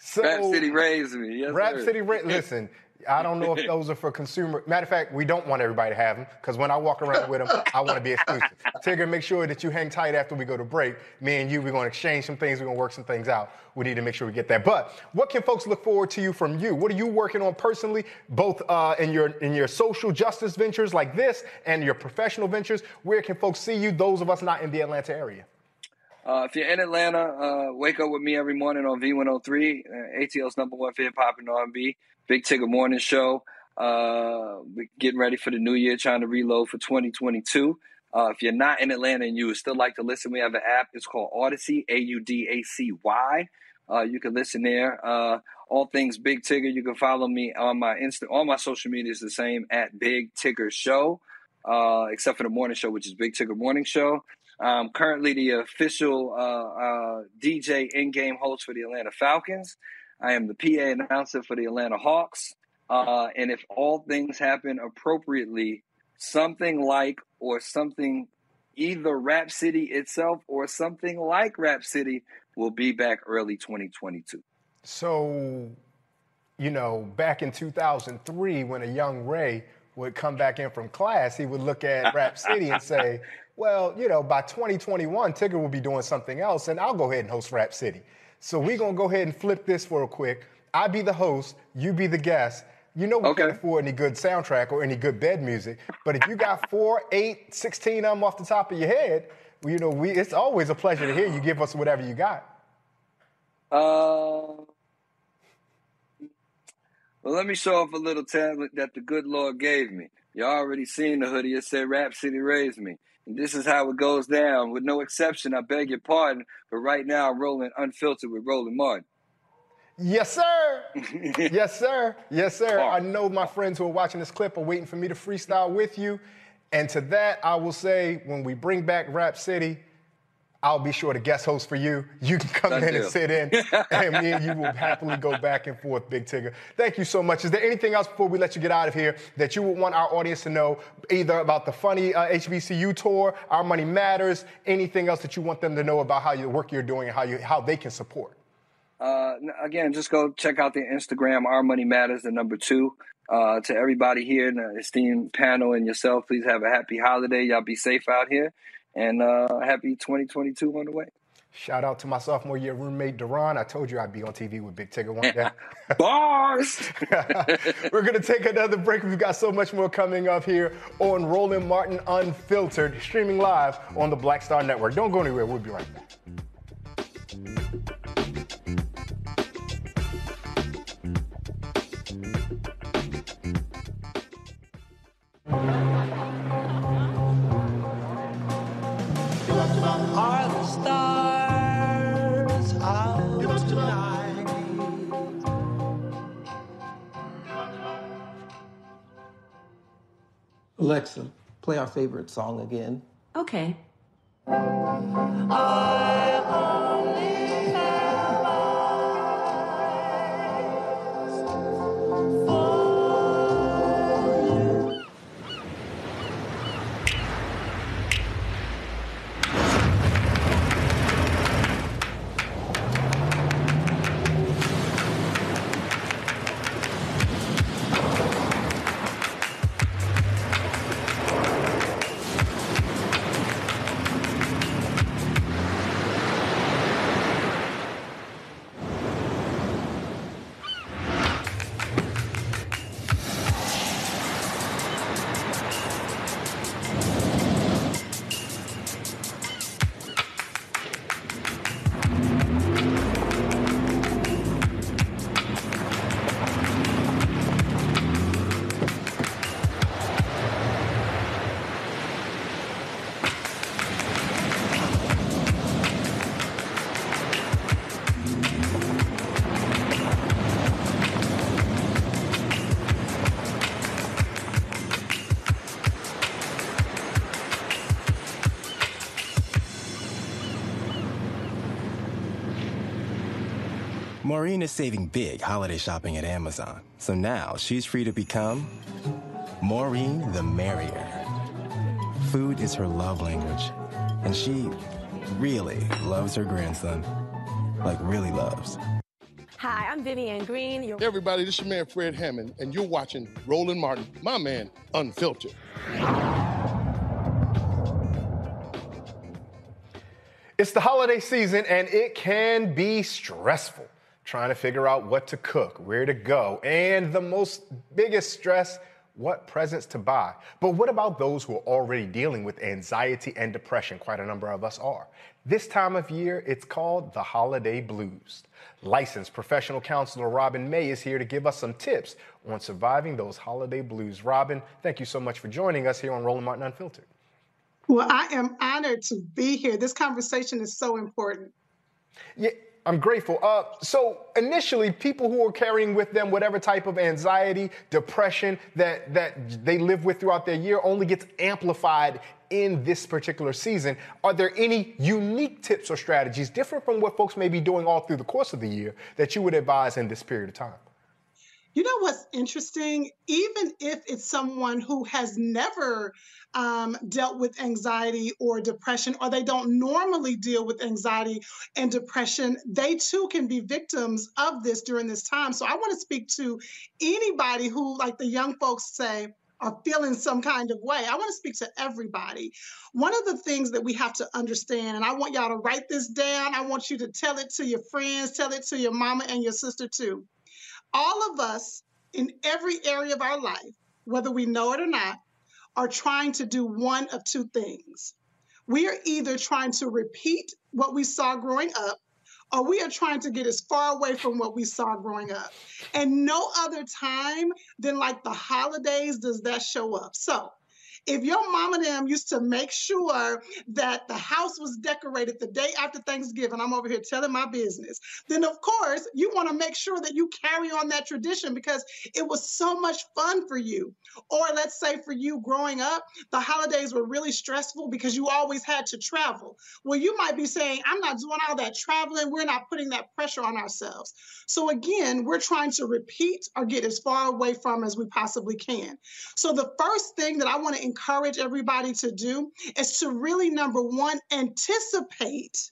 So, Rap City raised me. Yes, Rap sir. City, ra- listen, I don't know if those are for consumer. Matter of fact, we don't want everybody to have them because when I walk around with them, I want to be exclusive. Tigger, make sure that you hang tight after we go to break. Me and you, we're going to exchange some things. We're going to work some things out. We need to make sure we get that. But what can folks look forward to you from you? What are you working on personally, both uh, in your in your social justice ventures like this and your professional ventures? Where can folks see you? Those of us not in the Atlanta area. Uh, if you're in Atlanta, uh, wake up with me every morning on V103, uh, ATL's number one for hip hop and R&B, Big Tigger Morning Show. Uh, we're getting ready for the new year, trying to reload for 2022. Uh, if you're not in Atlanta and you would still like to listen, we have an app. It's called Audacy, A U D A C Y. Uh, you can listen there. Uh, all things Big Tigger. You can follow me on my Insta. All my social media is the same at Big Tigger Show, uh, except for the morning show, which is Big Tigger Morning Show. I'm currently the official uh, uh, DJ in-game host for the Atlanta Falcons. I am the PA announcer for the Atlanta Hawks. Uh, and if all things happen appropriately, something like or something either Rap City itself or something like Rap City will be back early 2022. So, you know, back in 2003, when a young Ray would come back in from class, he would look at Rap City and say, well, you know, by 2021, Tigger will be doing something else, and I'll go ahead and host Rap City. So we're going to go ahead and flip this real quick. I be the host, you be the guest. You know we okay. can't afford any good soundtrack or any good bed music, but if you got four, eight, 16 of them off the top of your head, you know, we, it's always a pleasure to hear you give us whatever you got. Uh, well, let me show off a little talent that the good Lord gave me. You already seen the hoodie. It said Rap City raised me. This is how it goes down. With no exception, I beg your pardon, but right now I'm rolling unfiltered with Roland Martin. Yes, sir. yes, sir. Yes, sir. I know my friends who are watching this clip are waiting for me to freestyle with you. And to that, I will say when we bring back Rap City, I'll be sure to guest host for you. You can come Thank in you. and sit in, and me and you will happily go back and forth, Big Tigger. Thank you so much. Is there anything else before we let you get out of here that you would want our audience to know, either about the funny uh, HBCU tour, Our Money Matters, anything else that you want them to know about how the work you're doing and how you how they can support? Uh, again, just go check out the Instagram. Our Money Matters, the number two. Uh, to everybody here in the esteemed panel and yourself, please have a happy holiday. Y'all be safe out here and uh, happy 2022 on the way. Shout out to my sophomore year roommate, Deron. I told you I'd be on TV with Big Tigger one day. Bars! We're going to take another break. We've got so much more coming up here on Roland Martin Unfiltered, streaming live on the Black Star Network. Don't go anywhere. We'll be right back. Alexa, play our favorite song again. Okay. Maureen is saving big holiday shopping at Amazon. So now she's free to become Maureen the Merrier. Food is her love language. And she really loves her grandson. Like, really loves. Hi, I'm Vivian Green. Hey everybody, this is your man Fred Hammond, and you're watching Roland Martin, my man, Unfiltered. It's the holiday season and it can be stressful trying to figure out what to cook, where to go, and the most biggest stress, what presents to buy. But what about those who are already dealing with anxiety and depression? Quite a number of us are. This time of year, it's called the holiday blues. Licensed professional counselor Robin May is here to give us some tips on surviving those holiday blues. Robin, thank you so much for joining us here on Roland Martin Unfiltered. Well, I am honored to be here. This conversation is so important. Yeah, I'm grateful. Uh, so initially, people who are carrying with them whatever type of anxiety, depression that that they live with throughout their year only gets amplified in this particular season. Are there any unique tips or strategies different from what folks may be doing all through the course of the year that you would advise in this period of time? You know what's interesting? Even if it's someone who has never um, dealt with anxiety or depression, or they don't normally deal with anxiety and depression, they too can be victims of this during this time. So I want to speak to anybody who, like the young folks say, are feeling some kind of way. I want to speak to everybody. One of the things that we have to understand, and I want y'all to write this down, I want you to tell it to your friends, tell it to your mama and your sister too all of us in every area of our life, whether we know it or not, are trying to do one of two things. We are either trying to repeat what we saw growing up, or we are trying to get as far away from what we saw growing up. And no other time than like the holidays does that show up. So, if your mom and them used to make sure that the house was decorated the day after Thanksgiving, I'm over here telling my business, then of course you want to make sure that you carry on that tradition because it was so much fun for you. Or let's say for you growing up, the holidays were really stressful because you always had to travel. Well, you might be saying, I'm not doing all that traveling. We're not putting that pressure on ourselves. So again, we're trying to repeat or get as far away from as we possibly can. So the first thing that I want to encourage everybody to do is to really, number one, anticipate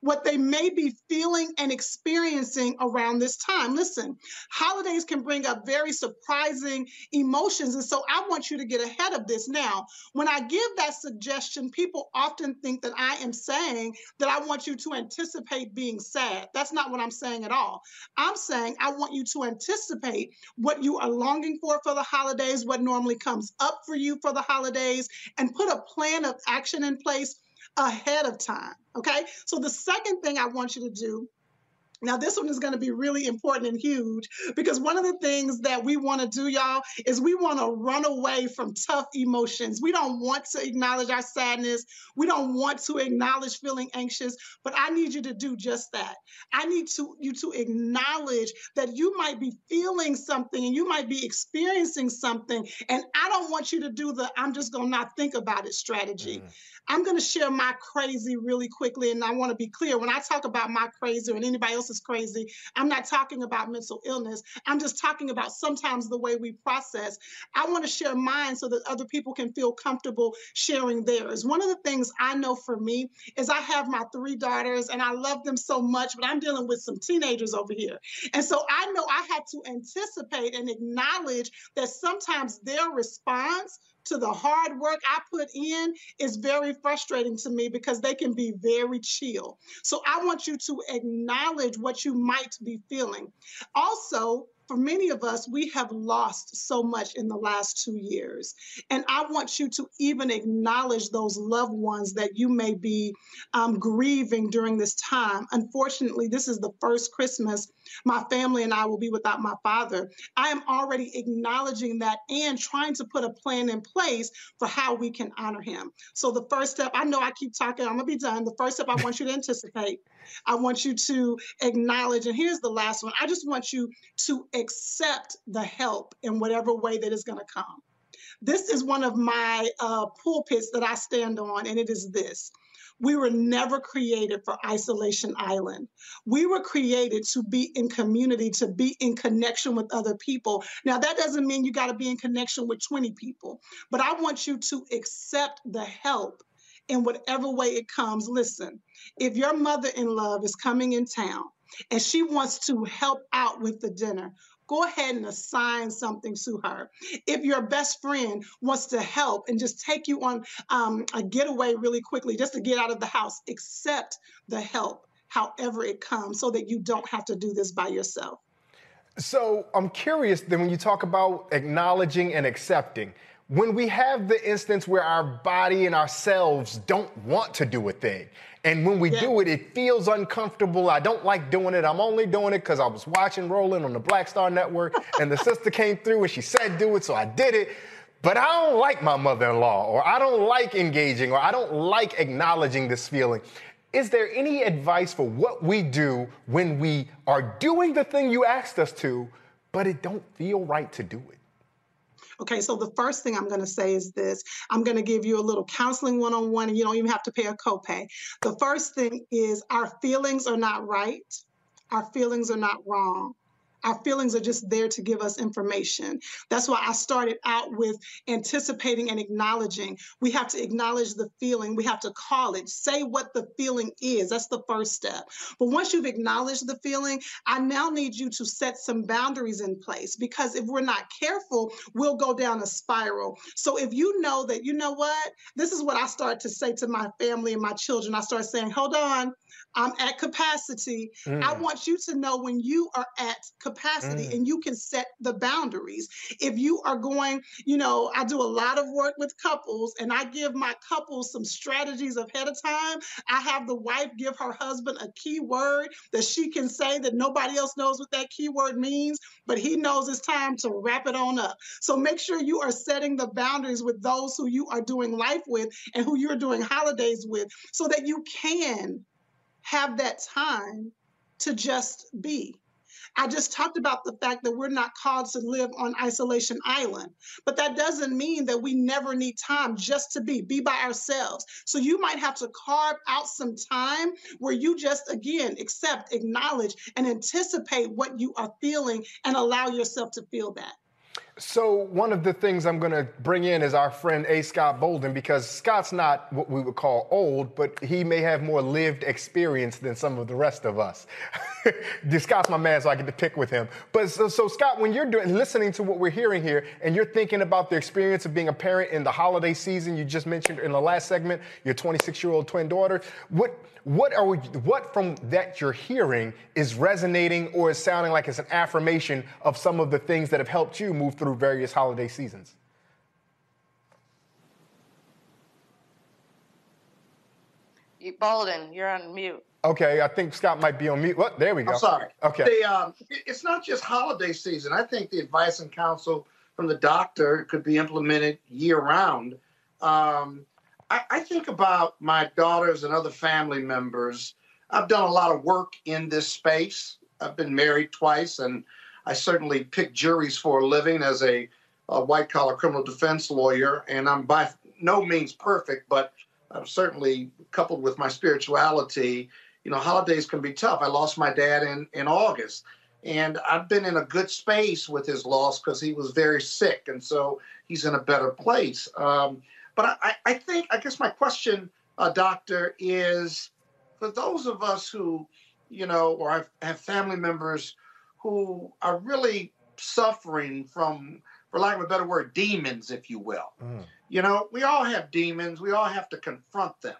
what they may be feeling and experiencing around this time. Listen, holidays can bring up very surprising emotions. And so I want you to get ahead of this. Now, when I give that suggestion, people often think that I am saying that I want you to anticipate being sad. That's not what I'm saying at all. I'm saying I want you to anticipate what you are longing for for the holidays, what normally comes up for you for the holidays, and put a plan of action in place ahead of time. Okay. So the second thing I want you to do now, this one is going to be really important and huge because one of the things that we want to do, y'all, is we want to run away from tough emotions. We don't want to acknowledge our sadness. We don't want to acknowledge feeling anxious, but I need you to do just that. I need to you to acknowledge that you might be feeling something and you might be experiencing something, and I don't want you to do the I'm just going to not think about it strategy. Mm. I'm going to share my crazy really quickly. And I want to be clear when I talk about my crazy or anybody else's crazy, I'm not talking about mental illness. I'm just talking about sometimes the way we process. I want to share mine so that other people can feel comfortable sharing theirs. One of the things I know for me is I have my three daughters and I love them so much, but I'm dealing with some teenagers over here. And so I know I had to anticipate and acknowledge that sometimes their response to the hard work I put in is very frustrating to me because they can be very chill. So I want you to acknowledge what you might be feeling. Also, for many of us, we have lost so much in the last two years. And I want you to even acknowledge those loved ones that you may be um, grieving during this time. Unfortunately, this is the first Christmas my family and I will be without my father. I am already acknowledging that and trying to put a plan in place for how we can honor him. So, the first step, I know I keep talking, I'm gonna be done. The first step I want you to anticipate, I want you to acknowledge, and here's the last one I just want you to accept the help in whatever way that is gonna come. This is one of my uh, pulpits that I stand on, and it is this we were never created for isolation island. We were created to be in community, to be in connection with other people. Now, that doesn't mean you got to be in connection with 20 people, but I want you to accept the help in whatever way it comes. Listen, if your mother in love is coming in town and she wants to help out with the dinner, go ahead and assign something to her. If your best friend wants to help and just take you on um, a getaway really quickly, just to get out of the house, accept the help however it comes so that you don't have to do this by yourself. So I'm curious then when you talk about acknowledging and accepting, when we have the instance where our body and ourselves don't want to do a thing, and when we yeah. do it, it feels uncomfortable. I don't like doing it. I'm only doing it because I was watching Roland on the Black Star Network, and the sister came through and she said do it, so I did it. But I don't like my mother in law, or I don't like engaging, or I don't like acknowledging this feeling. Is there any advice for what we do when we are doing the thing you asked us to, but it don't feel right to do it? Okay, so the first thing I'm going to say is this I'm going to give you a little counseling one on one, and you don't even have to pay a copay. The first thing is our feelings are not right, our feelings are not wrong. Our feelings are just there to give us information. That's why I started out with anticipating and acknowledging. We have to acknowledge the feeling. We have to call it, say what the feeling is. That's the first step. But once you've acknowledged the feeling, I now need you to set some boundaries in place because if we're not careful, we'll go down a spiral. So if you know that, you know what, this is what I start to say to my family and my children. I start saying, hold on, I'm at capacity. Mm. I want you to know when you are at capacity mm. and you can set the boundaries. If you are going, you know, I do a lot of work with couples and I give my couples some strategies ahead of time. I have the wife give her husband a key word that she can say that nobody else knows what that key word means, but he knows it's time to wrap it on up. So make sure you are setting the boundaries with those who you are doing life with and who you're doing holidays with so that you can have that time to just be. I just talked about the fact that we're not called to live on isolation island, but that doesn't mean that we never need time just to be, be by ourselves. So you might have to carve out some time where you just again accept, acknowledge, and anticipate what you are feeling and allow yourself to feel that. So one of the things I'm going to bring in is our friend A. Scott Bolden because Scott's not what we would call old, but he may have more lived experience than some of the rest of us. Scott's my man, so I get to pick with him. But so, so, Scott, when you're doing listening to what we're hearing here, and you're thinking about the experience of being a parent in the holiday season, you just mentioned in the last segment your 26 year old twin daughter. What what are we, what from that you're hearing is resonating or is sounding like it's an affirmation of some of the things that have helped you move through various holiday seasons? Bolden, you're on mute. Okay, I think Scott might be on mute. What? There we go. I'm sorry. Okay. The, um, it's not just holiday season. I think the advice and counsel from the doctor could be implemented year round. Um, I, I think about my daughters and other family members. I've done a lot of work in this space. I've been married twice, and I certainly pick juries for a living as a, a white collar criminal defense lawyer. And I'm by no means perfect, but I'm certainly coupled with my spirituality, you know, holidays can be tough. I lost my dad in, in August, and I've been in a good space with his loss because he was very sick, and so he's in a better place. Um, but I, I think, I guess my question, uh, Doctor, is for those of us who, you know, or have, have family members who are really suffering from, for lack of a better word, demons, if you will. Mm. You know, we all have demons. We all have to confront them,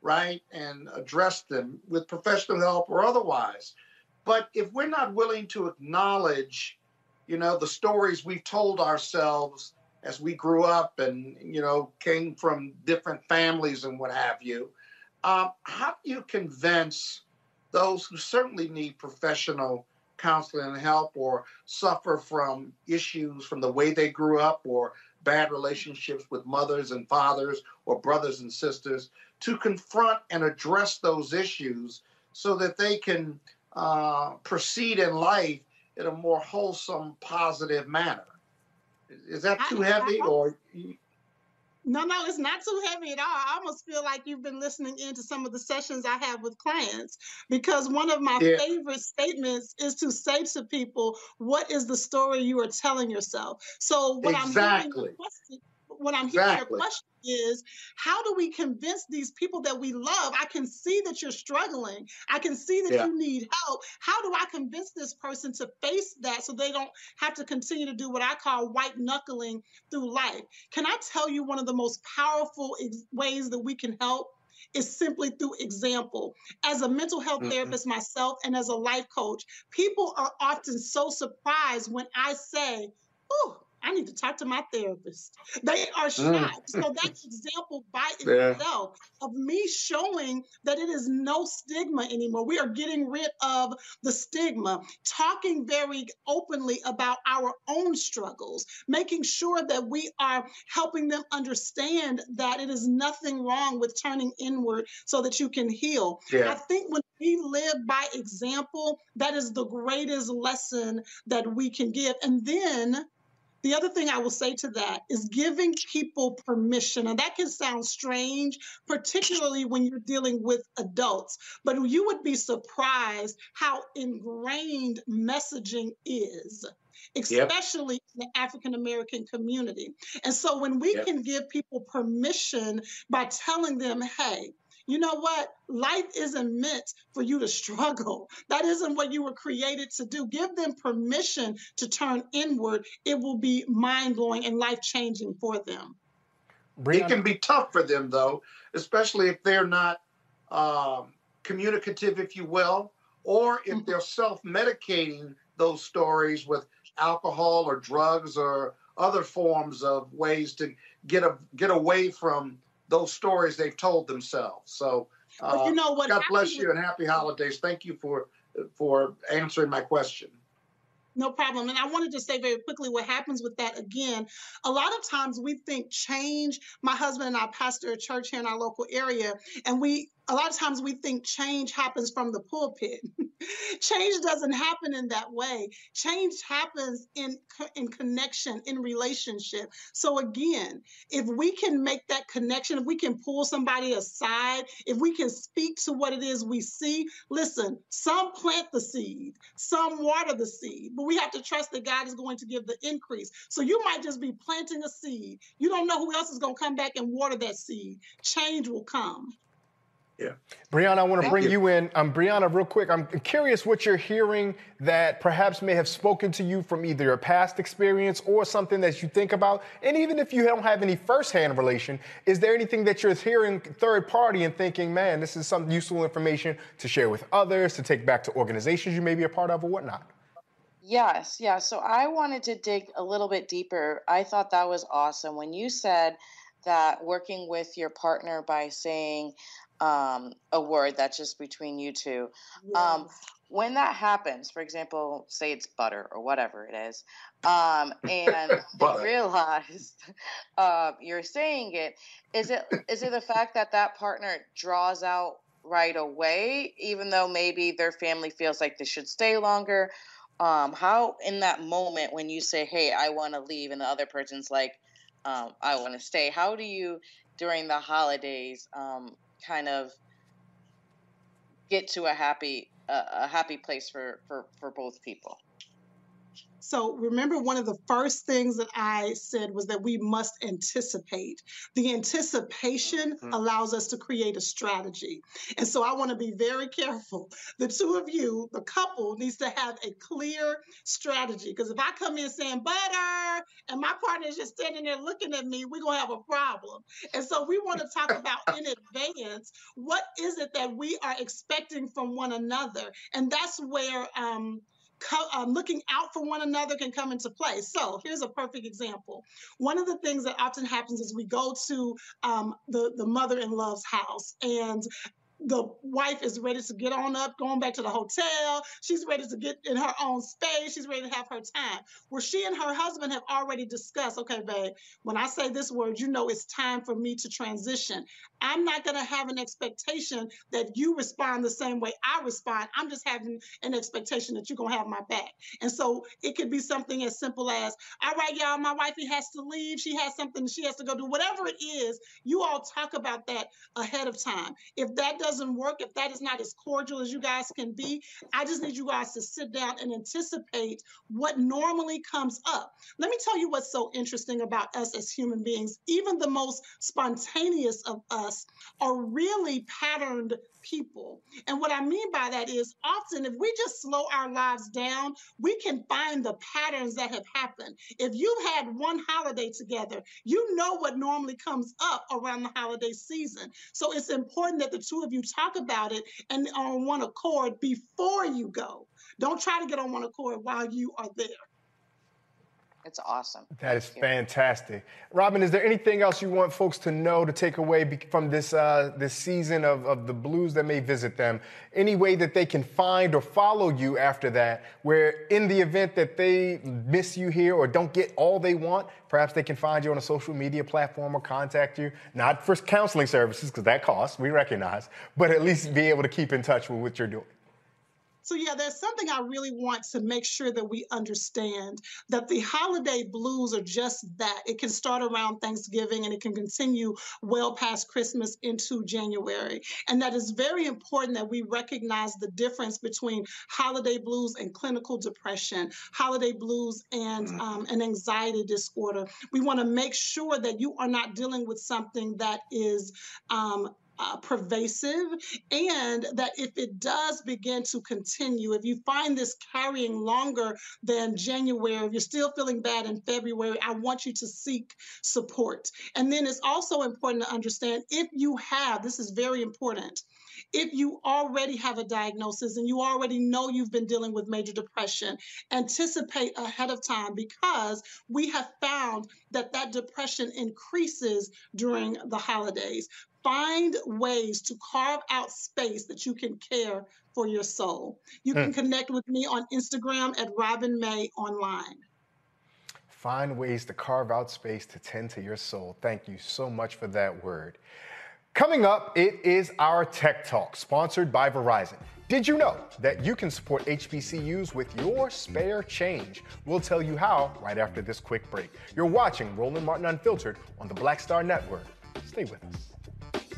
right? And address them with professional help or otherwise. But if we're not willing to acknowledge, you know, the stories we've told ourselves as we grew up and, you know, came from different families and what have you, um, how do you convince those who certainly need professional counseling and help or suffer from issues from the way they grew up or bad relationships with mothers and fathers or brothers and sisters to confront and address those issues so that they can uh, proceed in life in a more wholesome, positive manner. Is that too heavy or? No, no, it's not too heavy at all. I almost feel like you've been listening into some of the sessions I have with clients because one of my Yeah. favorite statements is to say to people, "What is the story you are telling yourself?" So what I'm hearing Exactly. your question, what I'm hearing your question is, how do we convince these people that we love? I can see that you're struggling. I can see that Yeah. you need help. How do I convince this person to face that so they don't have to continue to do what I call white knuckling through life? Can I tell you one of the most powerful ex- ways that we can help? Is simply through example. As a mental health Mhm. therapist myself and as a life coach, people are often so surprised when I say, Oh, I need to talk to my therapist. They are Mm. shocked. So that's example by Yeah. itself of me showing that it is no stigma anymore. We are getting rid of the stigma, talking very openly about our own struggles, making sure that we are helping them understand that it is nothing wrong with turning inward so that you can heal. Yeah. I think when we live by example, that is the greatest lesson that we can give. And then the other thing I will say to that is giving people permission. And that can sound strange, particularly when you're dealing with adults, but you would be surprised how ingrained messaging is. Yep. Especially in the African American community. And so when we Yep. can give people permission by telling them, hey, you know what? Life isn't meant for you to struggle. That isn't what you were created to do. Give them permission to turn inward. It will be mind blowing and life changing for them. It can be tough for them, though, especially if they're not um, communicative, if you will, or if they're self medicating those stories with alcohol or drugs or other forms of ways to get a, get away from those stories they've told themselves. So, But you uh, know what God bless you and happy holidays. Thank you for for answering my question. No problem. And I wanted to say very quickly what happens with that again. A lot of times we think change. My husband and I pastor a church here in our local area, and we a lot of times we think change happens from the pulpit. change doesn't happen in that way. Change happens in in connection, in relationship. So again, if we can make that connection, if we can pull somebody aside, if we can speak to what it is we see, listen, some plant the seed, some water the seed, but we have to trust that God is going to give the increase. So you might just be planting a seed. You don't know who else is going to come back and water that seed. Change will come. Yeah. Brianna, I want to bring you. you in. Um, Brianna, real quick, I'm curious what you're hearing that perhaps may have spoken to you from either your past experience or something that you think about. And even if you don't have any firsthand relation, is there anything that you're hearing third party and thinking, man, this is some useful information to share with others, to take back to organizations you may be a part of or whatnot? Yes, yeah. So I wanted to dig a little bit deeper. I thought that was awesome when you said that working with your partner by saying um, a word that's just between you two. Um, when that happens, for example, say it's butter or whatever it is, um, and you realize uh, you're saying it, is it is it the fact that that partner draws out right away, even though maybe their family feels like they should stay longer? Um, how in that moment when you say, "Hey, I want to leave," and the other person's like, um, "I want to stay," how do you during the holidays um, kind of get to a happy a, a happy place for, for for both people. So remember, one of the first things that I said was that we must anticipate. The anticipation Mm-hmm. allows us to create a strategy. And so I want to be very careful. The two of you, the couple, needs to have a clear strategy. Because if I come in saying butter and my partner is just standing there looking at me, we're going to have a problem. And so we want to talk about in advance what is it that we are expecting from one another. And that's where um, co- um, looking out for one another can come into play. So here's a perfect example. One of the things that often happens is we go to um, the the mother-in-law's house and the wife is ready to get on up, going back to the hotel. She's ready to get in her own space. She's ready to have her time. Where she and her husband have already discussed, okay, babe, when I say this word, you know it's time for me to transition. I'm not going to have an expectation that you respond the same way I respond. I'm just having an expectation that you're going to have my back. And so it could be something as simple as, all right, y'all, my wifey has to leave. She has something she has to go do. Whatever it is, you all talk about that ahead of time. If that doesn't work, if that is not as cordial as you guys can be, I just need you guys to sit down and anticipate what normally comes up. Let me tell you what's so interesting about us as human beings. Even the most spontaneous of us are really patterned people. And what I mean by that is often if we just slow our lives down, we can find the patterns that have happened. If you've had one holiday together, you know what normally comes up around the holiday season. So it's important that the two of you talk about it and on one accord before you go. Don't try to get on one accord while you are there. It's awesome. That is fantastic. Robin, is there anything else you want folks to know to take away from this uh, this season of, of the blues that may visit them? Any way that they can find or follow you after that, where in the event that they miss you here or don't get all they want, perhaps they can find you on a social media platform or contact you, not for counseling services, because that costs, we recognize, but at least be able to keep in touch with what you're doing. So, yeah, there's something I really want to make sure that we understand that the holiday blues are just that. It can start around Thanksgiving and it can continue well past Christmas into January. And that is very important that we recognize the difference between holiday blues and clinical depression, holiday blues and um, an anxiety disorder. We want to make sure that you are not dealing with something that is. Um, uh, pervasive, and that if it does begin to continue, if you find this carrying longer than January, if you're still feeling bad in February, I want you to seek support. And then it's also important to understand if you have, this is very important, if you already have a diagnosis and you already know you've been dealing with major depression, anticipate ahead of time because we have found that that depression increases during the holidays. Find ways to carve out space that you can care for your soul. You can Mm. connect with me on Instagram at Robin May Online. Find ways to carve out space to tend to your soul. Thank you so much for that word. Coming up, it is our Tech Talk, sponsored by Verizon. Did you know that you can support HBCUs with your spare change? We'll tell you how right after this quick break. You're watching Roland Martin Unfiltered on the Black Star Network. Stay with us.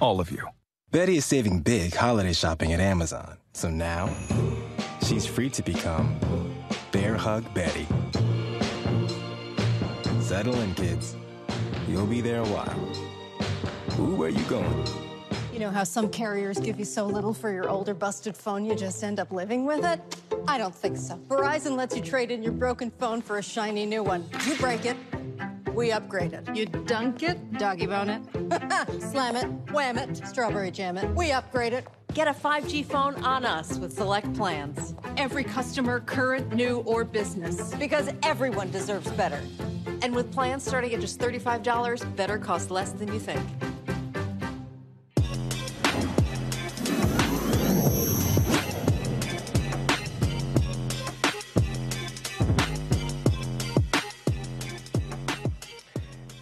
All of you. Betty is saving big holiday shopping at Amazon. So now, she's free to become Bear Hug Betty. Settle in, kids. You'll be there a while. Ooh, where are you going? You know how some carriers give you so little for your older busted phone you just end up living with it? I don't think so. Verizon lets you trade in your broken phone for a shiny new one. You break it, we upgrade it. You dunk it, doggy bone it, slam it, wham it, strawberry jam it. We upgrade it. Get a 5G phone on us with select plans. Every customer, current, new, or business. Because everyone deserves better. And with plans starting at just $35, better costs less than you think.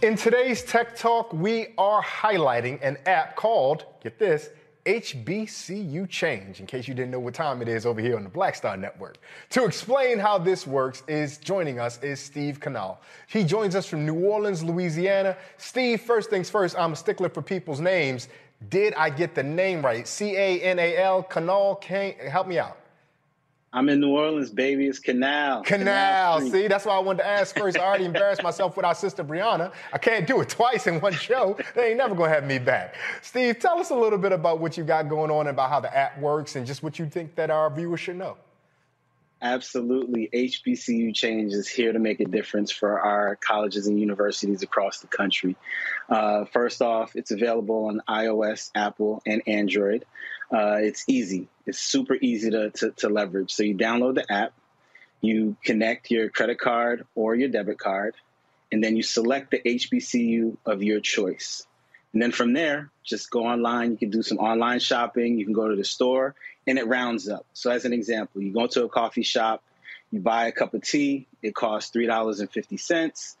In today's Tech Talk, we are highlighting an app called, get this, HBCU Change, in case you didn't know what time it is over here on the Black Star Network. To explain how this works is joining us is Steve Canal. He joins us from New Orleans, Louisiana. Steve, first things first, I'm a stickler for people's names. Did I get the name right? C A N A L, Canal, can help me out. I'm in New Orleans, baby. It's Canal. Canal. See, that's why I wanted to ask first. I already embarrassed myself with our sister Brianna. I can't do it twice in one show. They ain't never gonna have me back. Steve, tell us a little bit about what you got going on and about how the app works and just what you think that our viewers should know. Absolutely. HBCU Change is here to make a difference for our colleges and universities across the country. Uh, first off, it's available on iOS, Apple, and Android. Uh, it's easy. It's super easy to, to, to leverage. So you download the app, you connect your credit card or your debit card, and then you select the HBCU of your choice. And then from there, just go online. You can do some online shopping. You can go to the store, and it rounds up. So, as an example, you go to a coffee shop, you buy a cup of tea. It costs three dollars and fifty cents.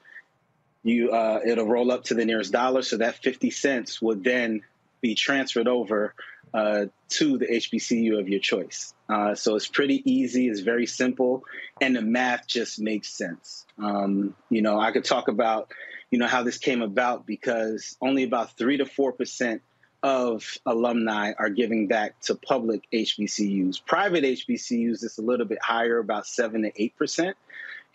You, uh, it'll roll up to the nearest dollar. So that fifty cents would then be transferred over uh, to the HBCU of your choice. Uh, so it's pretty easy, it's very simple, and the math just makes sense. Um, you know, I could talk about, you know, how this came about because only about three to four percent of alumni are giving back to public HBCUs. Private HBCUs, it's a little bit higher, about seven to eight percent.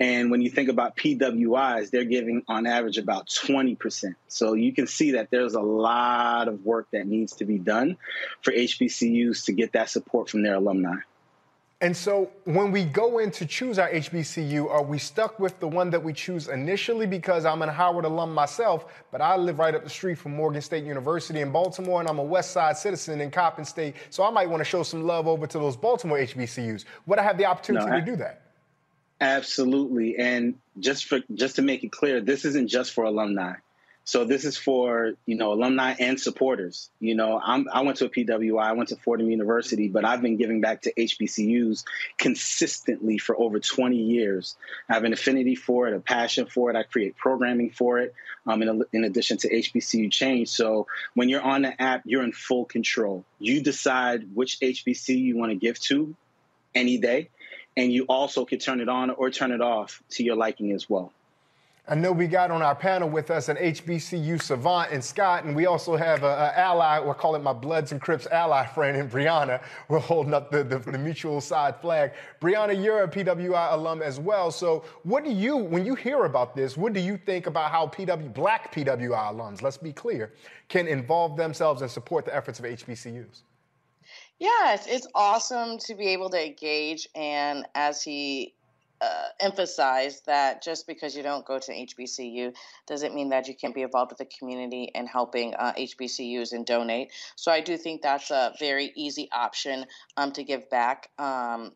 And when you think about PWIs, they're giving on average about 20%. So you can see that there's a lot of work that needs to be done for HBCUs to get that support from their alumni. And so when we go in to choose our HBCU, are we stuck with the one that we choose initially? Because I'm an Howard alum myself, but I live right up the street from Morgan State University in Baltimore, and I'm a West Side citizen in Coppin State. So I might want to show some love over to those Baltimore HBCUs. Would I have the opportunity no, I- to do that? Absolutely. And just for just to make it clear, this isn't just for alumni. So this is for, you know, alumni and supporters. You know, I'm, I went to a PWI, I went to Fordham University, but I've been giving back to HBCUs consistently for over 20 years. I have an affinity for it, a passion for it. I create programming for it, um, in, in addition to HBCU Change. So when you're on the app, you're in full control. You decide which HBCU you want to give to any day and you also can turn it on or turn it off to your liking as well. I know we got on our panel with us an HBCU savant in Scott, and we also have an ally, we'll call it my Bloods and Crips ally friend in Brianna. We're holding up the, the, the, mutual side flag. Brianna, you're a PWI alum as well. So, what do you, when you hear about this, what do you think about how PW, black PWI alums, let's be clear, can involve themselves and support the efforts of HBCUs? Yes, it's awesome to be able to engage. And as he uh, emphasized, that just because you don't go to HBCU doesn't mean that you can't be involved with the community and helping uh, HBCUs and donate. So I do think that's a very easy option um, to give back. Um,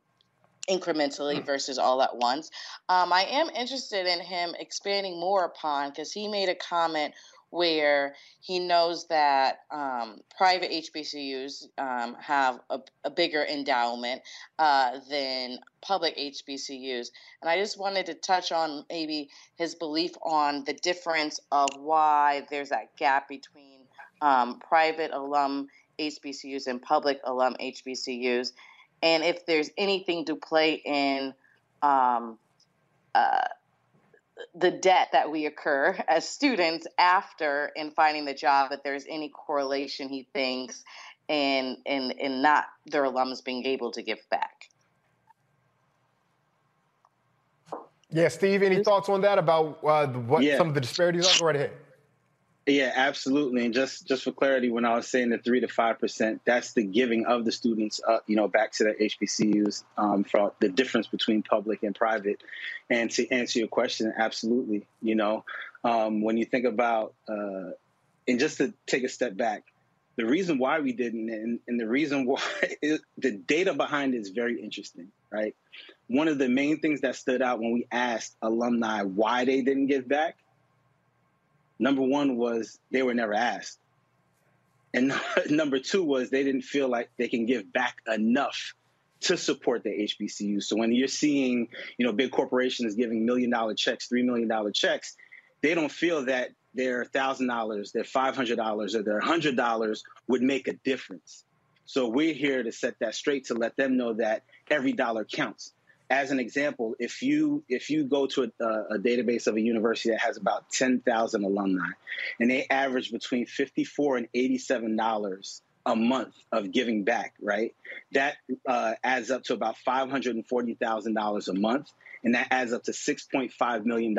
incrementally hmm. versus all at once. Um, I am interested in him expanding more upon because he made a comment where he knows that um, private HBCUs um, have a, a, bigger endowment uh, than public HBCUs. And I just wanted to touch on maybe his belief on the difference of why there's that gap between um, private alum HBCUs and public alum HBCUs, and if there's anything to play in. Um, uh, the debt that we occur as students after in finding the job that there's any correlation he thinks in in in not their alums being able to give back. Yeah, Steve, any thoughts on that about uh, what yeah. some of the disparities are? Go right ahead. Yeah, absolutely. And just just for clarity, when I was saying the three to five percent, that's the giving of the students, uh, you know, back to the HBCUs um, for the difference between public and private. And to answer your question, absolutely. You know, um, when you think about, uh, and just to take a step back, the reason why we didn't, and, and the reason why it, the data behind it is very interesting, right? One of the main things that stood out when we asked alumni why they didn't give back Number one was they were never asked. And number two was they didn't feel like they can give back enough to support the HBCU. So when you're seeing, you know, big corporations giving million dollar checks, three million dollar checks, they don't feel that their $1,000, their $500, or their $100 would make a difference. So we're here to set that straight to let them know that every dollar counts. As an example, if you if you go to a, a database of a university that has about 10,000 alumni and they average between 54 and 87 dollars a month of giving back, right? That uh, adds up to about $540,000 a month, and that adds up to $6.5 million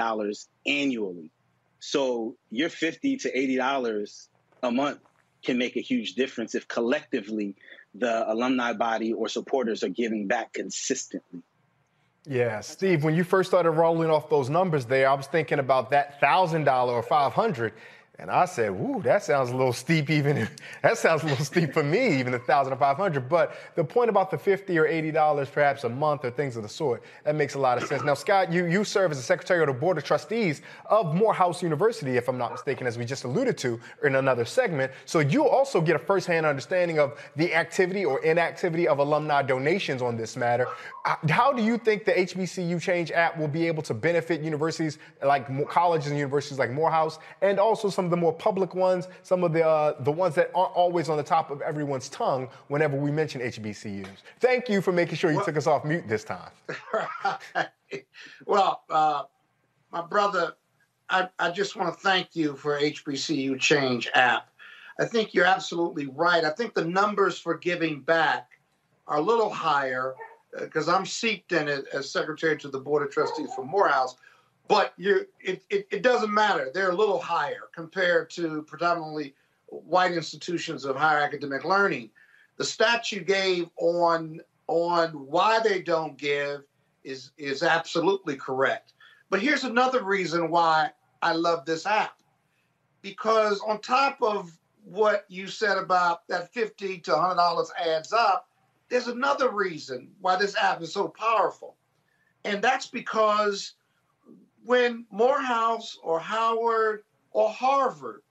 annually. So your 50 to $80 a month can make a huge difference if collectively the alumni body or supporters are giving back consistently. Yeah, Steve, when you first started rolling off those numbers there, I was thinking about that $1,000 or 500 and I said, "Ooh, that sounds a little steep. Even that sounds a little steep for me, even the thousand or five hundred. But the point about the fifty or eighty dollars, perhaps a month, or things of the sort, that makes a lot of sense. Now, Scott, you you serve as the secretary of the board of trustees of Morehouse University, if I'm not mistaken, as we just alluded to in another segment. So you also get a firsthand understanding of the activity or inactivity of alumni donations on this matter. Uh, how do you think the HBCU Change app will be able to benefit universities like colleges and universities like Morehouse, and also some of the more public ones, some of the uh, the ones that aren't always on the top of everyone's tongue whenever we mention HBCUs? Thank you for making sure you well, took us off mute this time. well, uh, my brother, I, I just want to thank you for HBCU Change app. I think you're absolutely right. I think the numbers for giving back are a little higher because I'm seeped in it as secretary to the board of trustees for Morehouse. But you, it, it, it doesn't matter. They're a little higher compared to predominantly white institutions of higher academic learning. The stat you gave on on why they don't give is is absolutely correct. But here's another reason why I love this app. Because on top of what you said about that 50 to $100 adds up, there's another reason why this app is so powerful. And that's because when Morehouse or Howard or Harvard,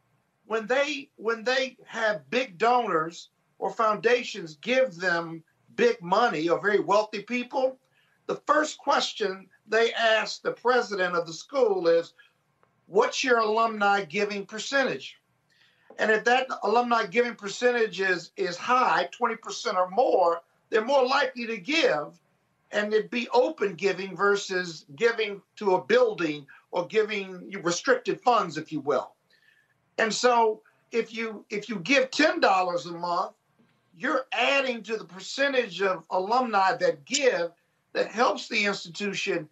when they when they have big donors or foundations give them big money or very wealthy people, the first question they ask the president of the school is, what's your alumni giving percentage? And if that alumni giving percentage is, is high, 20% or more, they're more likely to give and it'd be open giving versus giving to a building or giving restricted funds if you will. And so if you if you give $10 a month you're adding to the percentage of alumni that give that helps the institution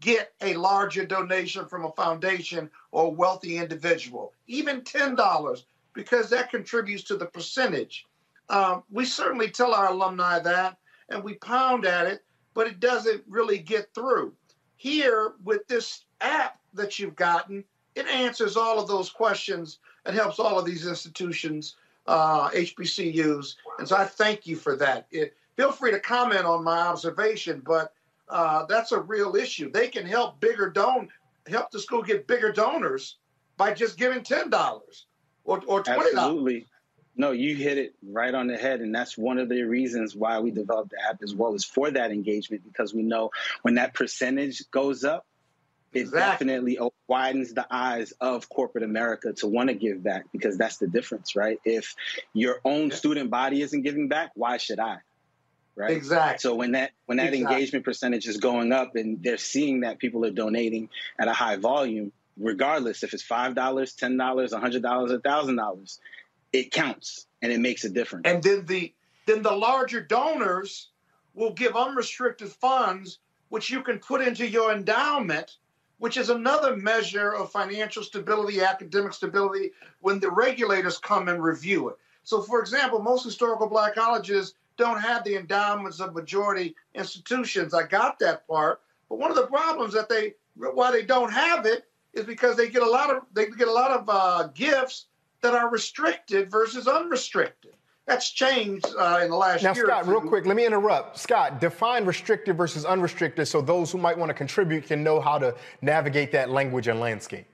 get a larger donation from a foundation or a wealthy individual even $10 because that contributes to the percentage. Um, we certainly tell our alumni that and we pound at it, but it doesn't really get through. Here, with this app that you've gotten, it answers all of those questions and helps all of these institutions, uh, HBCUs. And so I thank you for that. It, feel free to comment on my observation, but uh, that's a real issue. They can help bigger don help the school get bigger donors by just giving ten dollars or, or twenty dollars. Absolutely. No, you hit it right on the head. And that's one of the reasons why we developed the app as well is for that engagement, because we know when that percentage goes up, it exactly. definitely widens the eyes of corporate America to want to give back because that's the difference, right? If your own yeah. student body isn't giving back, why should I? Right. Exactly. So when that when that exactly. engagement percentage is going up and they're seeing that people are donating at a high volume, regardless if it's five dollars, ten dollars, a hundred dollars, a thousand dollars, it counts and it makes a difference. And then the then the larger donors will give unrestricted funds, which you can put into your endowment, which is another measure of financial stability, academic stability, when the regulators come and review it. So, for example, most historical black colleges don't have the endowments of majority institutions. I got that part, but one of the problems that they why they don't have it is because they get a lot of they get a lot of uh, gifts that are restricted versus unrestricted. That's changed uh, in the last now, year. Now, Scott, real quick, let me interrupt. Scott, define restricted versus unrestricted so those who might want to contribute can know how to navigate that language and landscape.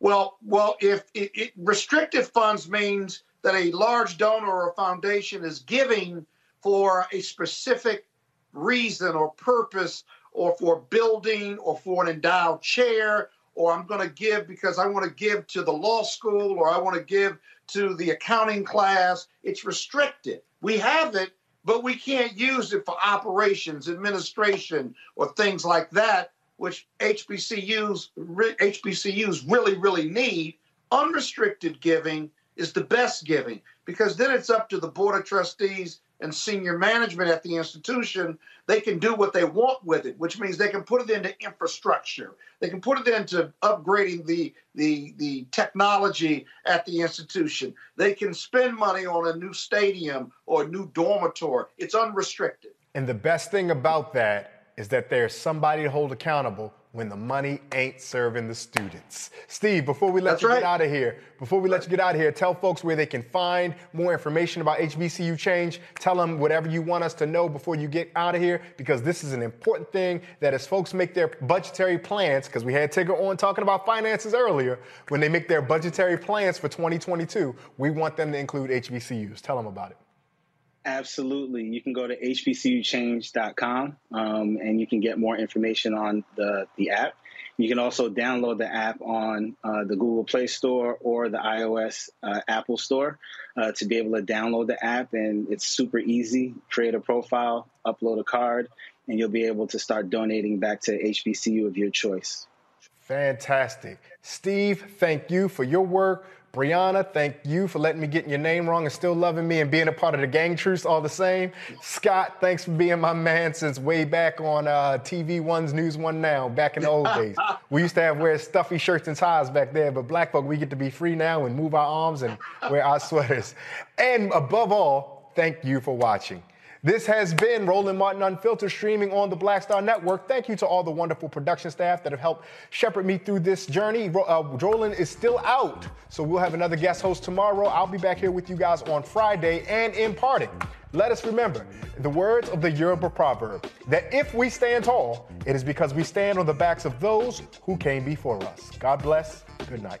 Well, well, if it, it, restricted funds means that a large donor or foundation is giving for a specific reason or purpose, or for building, or for an endowed chair, or I'm going to give because I want to give to the law school or I want to give to the accounting class. It's restricted. We have it, but we can't use it for operations, administration, or things like that, which HBCUs, HBCUs really, really need. Unrestricted giving is the best giving because then it's up to the board of trustees and senior management at the institution, they can do what they want with it, which means they can put it into infrastructure. They can put it into upgrading the, the, the technology at the institution. They can spend money on a new stadium or a new dormitory. It's unrestricted. And the best thing about that is that there's somebody to hold accountable when the money ain't serving the students. Steve, before we let That's you right. get out of here, before we let you get out of here, tell folks where they can find more information about HBCU change. Tell them whatever you want us to know before you get out of here, because this is an important thing that as folks make their budgetary plans, because we had Tigger on talking about finances earlier, when they make their budgetary plans for 2022, we want them to include HBCUs. Tell them about it. Absolutely. You can go to hbcuchange.com um, and you can get more information on the, the app. You can also download the app on uh, the Google Play Store or the iOS uh, Apple Store uh, to be able to download the app. And it's super easy. Create a profile, upload a card, and you'll be able to start donating back to HBCU of your choice. Fantastic. Steve, thank you for your work Brianna, thank you for letting me get your name wrong and still loving me and being a part of the gang truce all the same. Scott, thanks for being my man since way back on uh, TV One's NewsOne Now, back in the old days. We used to have wear stuffy shirts and ties back there, but black folk, we get to be free now and move our arms and wear our sweaters. And above all, thank you for watching. This has been Roland Martin Unfiltered, streaming on the Black Star Network. Thank you to all the wonderful production staff that have helped shepherd me through this journey. Uh, Roland is still out, so we'll have another guest host tomorrow. I'll be back here with you guys on Friday. And in parting, let us remember the words of the Yoruba proverb that if we stand tall, it is because we stand on the backs of those who came before us. God bless. Good night.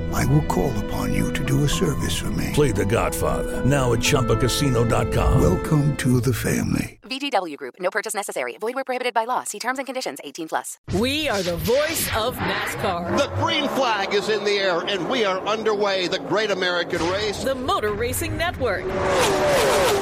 I will call upon you to do a service for me. Play The Godfather now at Chumbacasino.com. Welcome to the family. VGW Group. No purchase necessary. Void where prohibited by law. See terms and conditions. 18 plus. We are the voice of NASCAR. The green flag is in the air, and we are underway. The Great American Race. The Motor Racing Network.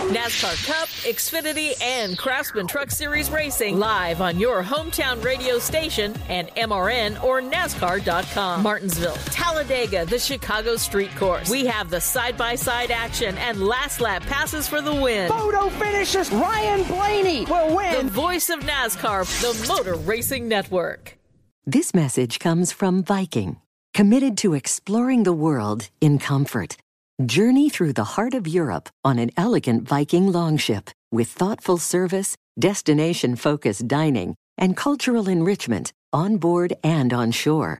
NASCAR Cup, Xfinity, and Craftsman Truck Series Racing live on your hometown radio station and MRN or NASCAR.com. Martinsville, Talladega, the Chicago Street Course. We have the side by side action and last lap passes for the win. Photo finishes. Ryan Blaney will win. The voice of NASCAR, the Motor Racing Network. This message comes from Viking, committed to exploring the world in comfort. Journey through the heart of Europe on an elegant Viking longship with thoughtful service, destination focused dining, and cultural enrichment on board and on shore.